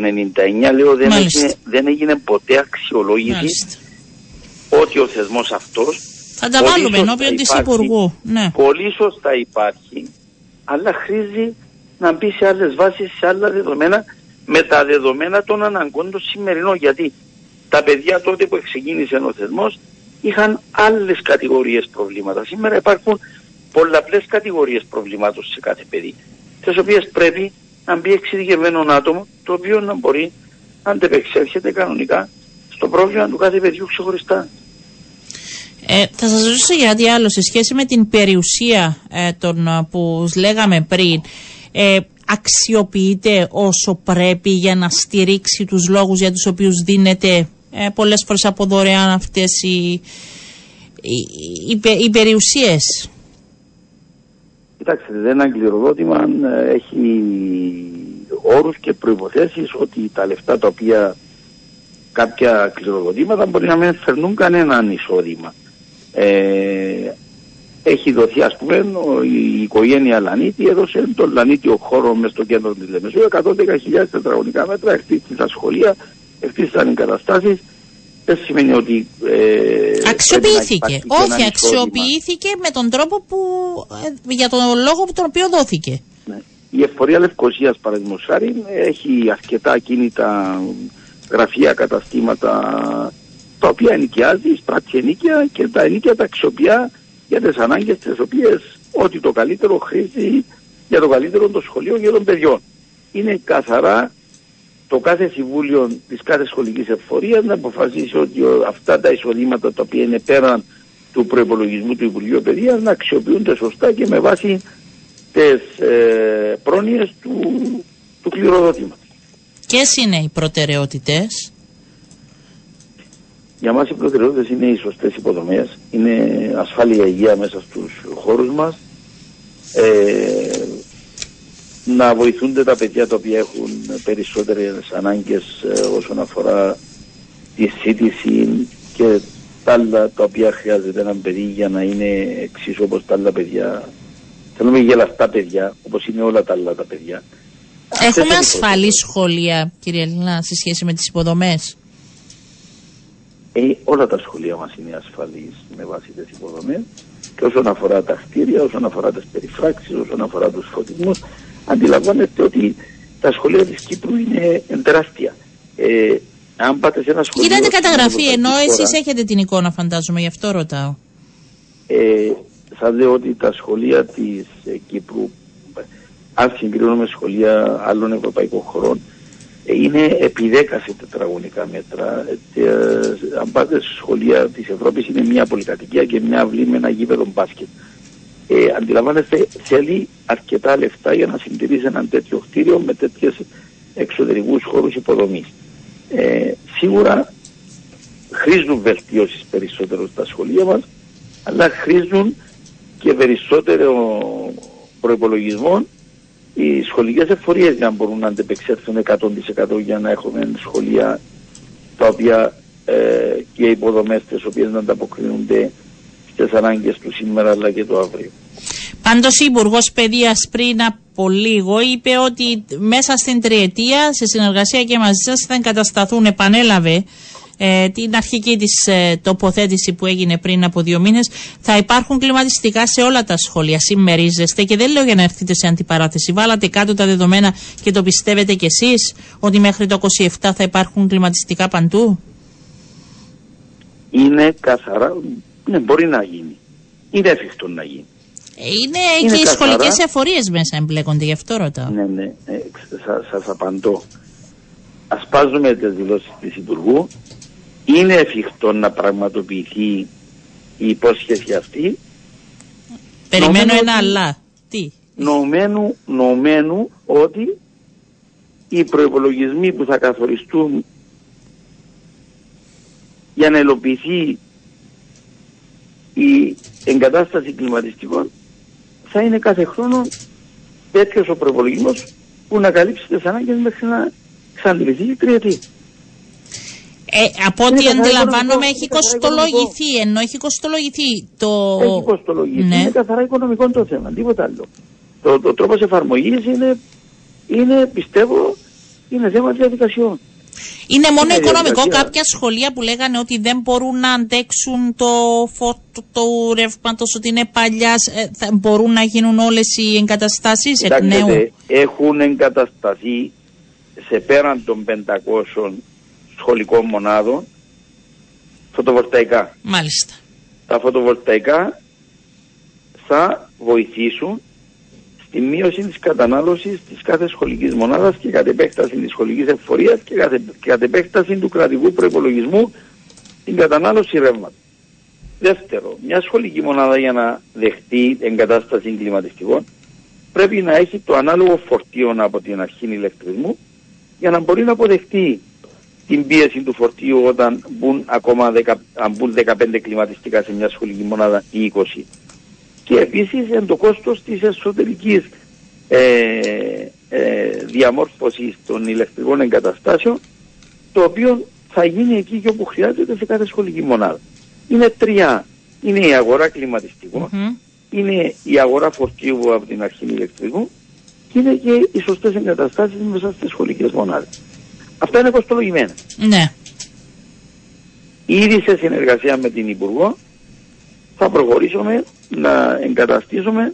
λέω δεν έγινε, δεν έγινε ποτέ αξιολόγηση Μάλιστα. Ότι ο θεσμός αυτός. Θα τα βάλουμε ενώπιον της Υπουργού. Ναι. Πολύ σωστά υπάρχει, αλλά χρήζει να μπει σε άλλες βάσεις, σε άλλα δεδομένα με τα δεδομένα των αναγκών των σημερινών. Γιατί τα παιδιά τότε που ξεκίνησε ο θεσμός είχαν άλλες κατηγορίες προβλήματα. Σήμερα υπάρχουν πολλαπλές κατηγορίες προβλημάτων σε κάθε παιδί, τις οποίες πρέπει να μπει εξειδικευμένο άτομο, το οποίο να μπορεί να αντεπεξέλθεται κανονικά στο πρόβλημα του κάθε παιδιού ξεχωριστά. Ε, θα σας ρωτήσω για κάτι άλλο σε σχέση με την περιουσία ε, των, που λέγαμε πριν. Ε, αξιοποιείται όσο πρέπει για να στηρίξει τους λόγους για τους οποίους δίνεται ε, πολλές φορές από δωρεάν αυτές οι, οι, οι, περιουσίες; Κοιτάξτε, ένα κληροδότημα ε, έχει όρους και προϋποθέσεις ότι τα λεφτά τα οποία κάποια κληροδοτήματα μπορεί να μην φερνούν κανέναν εισόδημα. Ε, έχει δοθεί ας πούμε η οικογένεια Λανίτη έδωσε τον Λανίτιο χώρο μες στο κέντρο της Λεμεσού 110.000 τετραγωνικά μέτρα εκτίστηκαν σχολεία, εκτίστηκαν εγκαταστάσεις δεν σημαίνει ότι ε, αξιοποιήθηκε. Όχι, αξιοποιήθηκε με τον τρόπο που, ε, για τον λόγο που τον οποίο δόθηκε. Ναι. Η εφορία Λευκοσίας παραδείγματος χάρη έχει αρκετά ακίνητα γραφεία, καταστήματα τα οποία ενοικιάζει, σπράττει ενίκια και τα ενίκια τα αξιοποιεί για τις ανάγκες τις οποίες ό,τι το καλύτερο χρήζει για το καλύτερο των σχολείων και των παιδιών. Είναι καθαρά το κάθε συμβούλιο της κάθε σχολικής εφορίας να αποφασίσει ότι αυτά τα εισοδήματα τα οποία είναι πέραν του προπολογισμού του Υπουργείου Παιδείας να αξιοποιούνται σωστά και με βάση τις ε, πρόνοιες του, του κληροδότηματος. Ποιες είναι οι προτεραιότητες; Για μας οι προτεραιότητες είναι οι σωστές υποδομές, είναι ασφάλεια υγεία μέσα στους χώρους μας, ε, να βοηθούνται τα παιδιά τα οποία έχουν περισσότερες ανάγκες ε, όσον αφορά τη σύντηση και τα άλλα τα οποία χρειάζεται ένα παιδί για να είναι εξίσου όπως τα άλλα παιδιά. Θέλουμε γελαστά παιδιά, όπως είναι όλα τα άλλα τα παιδιά. Έχουμε ασφαλή σχολεία, κύριε Ελληνά, σε σχέση με τις υποδομές; Ε, όλα τα σχολεία μας είναι ασφαλείς με βάση τις υποδομές και όσον αφορά τα κτίρια, όσον αφορά τις περιφράξεις, όσον αφορά τους φωτισμούς, αντιλαμβάνεστε ότι τα σχολεία της Κύπρου είναι τεράστια. Ε, αν πάτε σε ένα σχολείο... Κοιτάτε καταγραφή, ενώ εσείς έχετε την εικόνα φαντάζομαι, γι' αυτό ρωτάω. Ε, θα λέω ότι τα σχολεία της ε, Κύπρου, αν συγκρίνουμε σχολεία άλλων ευρωπαϊκών χωρών, είναι επί 10 σε τετραγωνικά μέτρα. Ε, αν πάτε σε σχολεία της Ευρώπης, είναι μια πολυκατοικία και μια αυλή με ένα γήπεδο μπάσκετ. Ε, αντιλαμβάνεστε, θέλει αρκετά λεφτά για να συντηρήσει ένα τέτοιο κτίριο με τέτοιες εξωτερικούς χώρους υποδομής. Ε, σίγουρα χρήζουν βελτιώσεις περισσότερο στα σχολεία μας, αλλά χρήζουν και περισσότερο προπολογισμό οι σχολικές εφορίες για να μπορούν να αντεπεξέλθουν 100% για να έχουμε σχολεία τα οποία ε, και υποδομές τις οποίες να ανταποκρίνονται στις ανάγκες του σήμερα αλλά και το αύριο. Πάντως ο Υπουργός Παιδείας πριν από λίγο είπε ότι μέσα στην τριετία, σε συνεργασία και μαζί σας, θα εγκατασταθούν, επανέλαβε ε, την αρχική της ε, τοποθέτηση που έγινε πριν από δύο μήνες, θα υπάρχουν κλιματιστικά σε όλα τα σχολεία. Συμμερίζεστε και δεν λέω για να έρθετε σε αντιπαράθεση. Βάλατε κάτω τα δεδομένα και το πιστεύετε κι εσείς ότι μέχρι το 27 θα υπάρχουν κλιματιστικά παντού; Είναι καθαρά. Ναι, μπορεί να γίνει. Είναι εφικτό να γίνει. Είναι, είναι και οι σχολικές εφορίες μέσα εμπλέκονται, γι' αυτό ρωτάω. Ναι, ναι, ε, σα απαντώ. Ασπάζουμε τις δηλώσεις της Υπουργού. Είναι εφικτό να πραγματοποιηθεί η υπόσχεση αυτή; Περιμένω ένα αλλά. Τι; Νομένου, νομένου ότι οι προπολογισμοί που θα καθοριστούν για να υλοποιηθεί η εγκατάσταση κλιματιστικών θα είναι κάθε χρόνο τέτοιος ο προπολογισμό που να καλύψει τις ανάγκες μέχρι να εξαντληθεί η τριετή. Ε, από ό,τι αντιλαμβάνομαι έχει κοστολογηθεί, ενώ έχει κοστολογηθεί το... Έχει κοστολογηθεί, ναι. είναι καθαρά οικονομικό το θέμα, τίποτα άλλο. Το, το τρόπος εφαρμογής είναι, είναι, πιστεύω, είναι θέμα διαδικασιών. Είναι μόνο οικονομικό. Κάποια σχολεία που λέγανε ότι δεν μπορούν να αντέξουν το φώτο του ρεύματο, ότι είναι παλιάς, ε, θα μπορούν να γίνουν όλες οι εγκαταστάσεις εκ νέου. Έχουν εγκατασταθεί σε πέραν των 500 σχολικών μονάδων φωτοβολταϊκά. Μάλιστα. Τα φωτοβολταϊκά θα βοηθήσουν τη μείωση της κατανάλωσης της κάθε σχολικής μονάδας και κατ' επέκταση της σχολικής εφορίας και κατ' επέκταση του κρατικού προϋπολογισμού την κατανάλωση ρεύματος. Δεύτερο, μια σχολική μονάδα για να δεχτεί εγκατάσταση κλιματιστικών πρέπει να έχει το ανάλογο φορτίο από την αρχή ηλεκτρισμού για να μπορεί να αποδεχτεί την πίεση του φορτίου όταν μπουν ακόμα 10, αν μπουν 15 κλιματιστικά σε μια σχολική μονάδα ή 20 και επίσης εν το κόστος της εσωτερικής ε, ε, διαμόρφωσης των ηλεκτρικών εγκαταστάσεων το οποίο θα γίνει εκεί και όπου χρειάζεται σε κάθε σχολική μονάδα. Είναι τρία. Είναι η αγορά είναι η αγορά φορτίου από την αρχή ηλεκτρικού και είναι και οι σωστές εγκαταστάσεις μέσα στις σχολικές μονάδες. Αυτά είναι κοστολογημένα. Ναι. Ήδη σε συνεργασία με την Υπουργό θα προχωρήσουμε να εγκαταστήσουμε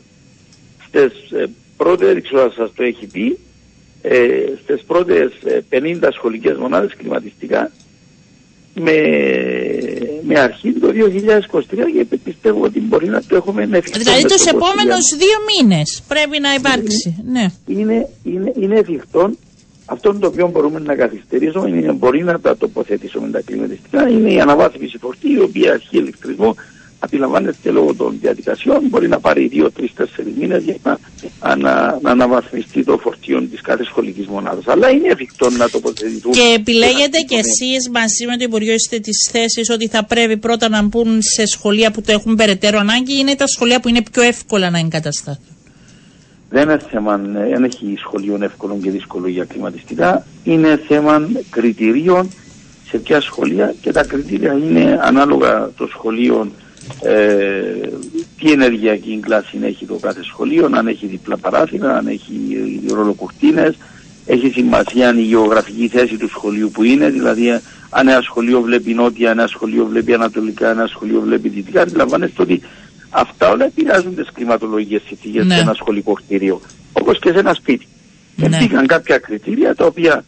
στις ε, πρώτες, δεν ξέρω σας το έχει πει, ε, στις πρώτες 50 ε, σχολικές μονάδες κλιματιστικά με, με αρχή το 2023 και πιστεύω ότι μπορεί να το έχουμε εφικτό. Δηλαδή τους επόμενους δύο μήνες πρέπει να υπάρξει. Είναι, ναι. είναι, είναι, είναι εφικτό αυτό το οποίο μπορούμε να καθυστερήσουμε είναι μπορεί να τα τοποθετήσουμε τα κλιματιστικά είναι η αναβάθμιση φορτίου η οποία έχει ηλεκτρισμό αντιλαμβάνεστε λόγω των διαδικασιών μπορεί να πάρει δύο, τρεις, τέσσερις μήνες για να, να, να αναβαθμιστεί το φορτίο της κάθε σχολικής μονάδας. Αλλά είναι εφικτό να τοποθετηθούν. Και επιλέγετε κι εσείς μαζί με το Υπουργείο είστε της θέσης ότι θα πρέπει πρώτα να μπουν σε σχολεία που το έχουν περαιτέρω ανάγκη ή είναι τα σχολεία που είναι πιο εύκολα να εγκατασταθούν; Δεν είναι θέμα, δεν έχει σχολείο εύκολο και δύσκολο για κλιματιστικά. Είναι θέμα κριτηρίων σε ποια σχολεία και τα κριτήρια είναι ανάλογα των σχολείων ε, τι ενεργειακή κλάση έχει το κάθε σχολείο, αν έχει διπλά παράθυρα, αν έχει ρολοκουρτίνες, έχει σημασία η γεωγραφική θέση του σχολείου που είναι, δηλαδή αν ένα σχολείο βλέπει νότια, ένα σχολείο βλέπει ανατολικά, ένα σχολείο βλέπει δυτικά, αντιλαμβάνεστε ότι αυτά όλα επηρεάζουν τις κλιματολογικέ συνθήκε ναι. σε ένα σχολικό κτίριο, όπως και σε ένα σπίτι. Ναι. Υπήρχαν κάποια κριτήρια τα οποία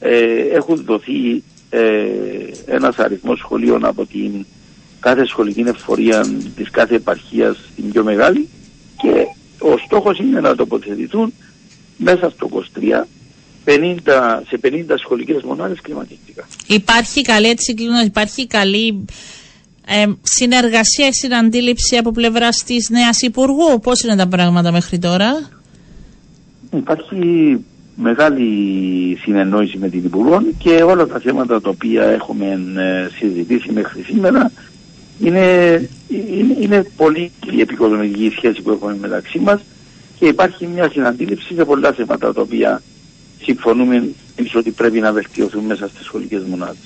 ε, έχουν δοθεί ε, ένας αριθμός σχολείων από την κάθε σχολική εφορία της κάθε επαρχίας την πιο μεγάλη και ο στόχος είναι να τοποθετηθούν μέσα στο 23 50, σε 50 σχολικές μονάδες κλιματιστικά. Υπάρχει καλή έτσι υπάρχει καλή ε, συνεργασία, συναντήληψη από πλευράς της νέας Υπουργού. Πώς είναι τα πράγματα μέχρι τώρα, Υπάρχει μεγάλη συνεννόηση με την Υπουργό και όλα τα θέματα τα οποία έχουμε ε, συζητήσει μέχρι σήμερα είναι, είναι, είναι πολύ η επικοδομητική σχέση που έχουμε μεταξύ μας και υπάρχει μια συναντήληψη σε πολλά θέματα τα οποία συμφωνούμε εμείς ότι πρέπει να βελτιωθούν μέσα στις σχολικές μονάδες.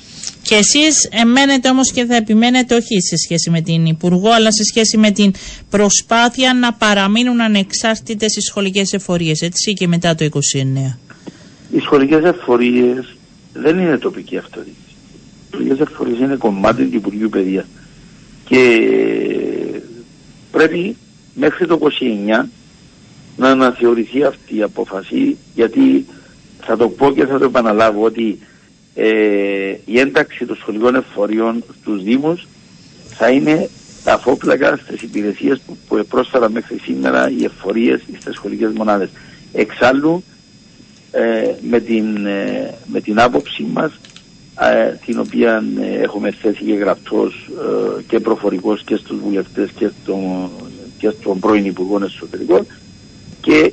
Και εσείς εμένετε όμως και θα επιμένετε όχι σε σχέση με την Υπουργό αλλά σε σχέση με την προσπάθεια να παραμείνουν ανεξάρτητες οι σχολικές εφορίες έτσι και μετά το 29. Οι σχολικές εφορίες δεν είναι τοπική αυτοδιοίκηση. Οι σχολικές εφορίες είναι κομμάτι του Υπουργείου Παιδείας και πρέπει μέχρι το 29 να αναθεωρηθεί αυτή η απόφαση γιατί θα το πω και θα το επαναλάβω ότι ε, η ένταξη των σχολικών εφοριών στους Δήμους θα είναι τα φόπλακα στις υπηρεσίες που, που πρόσφατα μέχρι σήμερα οι εφορίες στις σχολικές μονάδες. Εξάλλου ε, με, την, ε, με την άποψη μας ε, την οποία έχουμε θέσει και γραπτός και προφορικός και στους βουλευτές και, στο, και στον πρώην Υπουργό Εσωτερικών και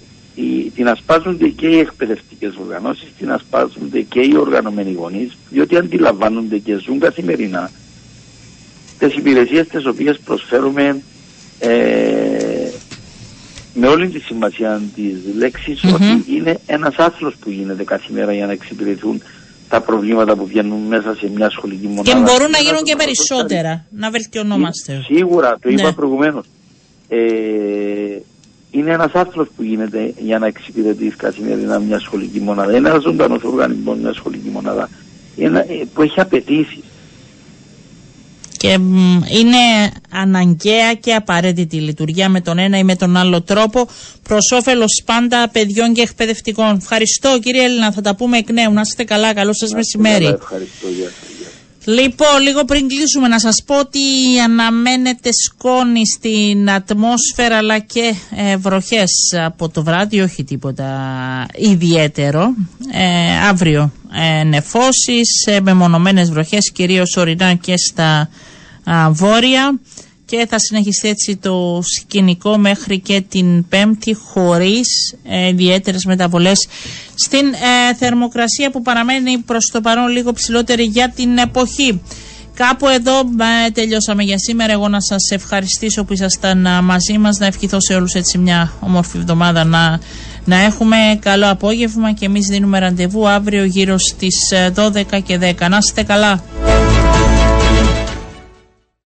την ασπάζονται και οι εκπαιδευτικές οργανώσεις, την ασπάζονται και οι οργανωμένοι γονείς, διότι αντιλαμβάνονται και ζουν καθημερινά τις υπηρεσίες τις οποίες προσφέρουμε ε, με όλη τη σημασία της λεξης ότι είναι ένας άθλος που γίνεται κάθε μέρα για να εξυπηρετούν τα προβλήματα που βγαίνουν μέσα σε μια σχολική μονάδα. Και μπορούν να γίνουν και περισσότερα, να βελτιωνόμαστε. Σίγουρα, το είπα ναι. προηγουμένως. Ε, είναι ένας άθλος που γίνεται για να εξυπηρετείς καθημερινά μια σχολική μονάδα. Είναι ένας ζωντανός οργανισμός μια σχολική μονάδα ένα, ε, που έχει απαιτήσεις. Και είναι αναγκαία και απαραίτητη η λειτουργία με τον ένα ή με τον άλλο τρόπο προς όφελος πάντα παιδιών και εκπαιδευτικών. Ευχαριστώ κύριε Έλληνα, θα τα πούμε εκ νέου. Να είστε καλά, καλό σας μεσημέρι. Ευχαριστώ, γεια Λοιπόν, λίγο πριν κλείσουμε να σας πω ότι αναμένεται σκόνη στην ατμόσφαιρα αλλά και ε, βροχές από το βράδυ, όχι τίποτα ιδιαίτερο. Ε, αύριο ε, νεφώσεις, ε, μεμονωμένες βροχές κυρίως ορεινά και στα βόρεια και θα συνεχιστεί έτσι το σκηνικό μέχρι και την Πέμπτη χωρίς ε, ιδιαίτερες μεταβολές στην ε, θερμοκρασία που παραμένει προς το παρόν λίγο ψηλότερη για την εποχή. Κάπου εδώ ε, τελειώσαμε για σήμερα. Εγώ να σας ευχαριστήσω που ήσασταν ε, μαζί μας. Να ευχηθώ σε όλους έτσι μια όμορφη εβδομάδα να, να έχουμε καλό απόγευμα και εμείς δίνουμε ραντεβού αύριο γύρω στις 12 και 10. Να είστε καλά.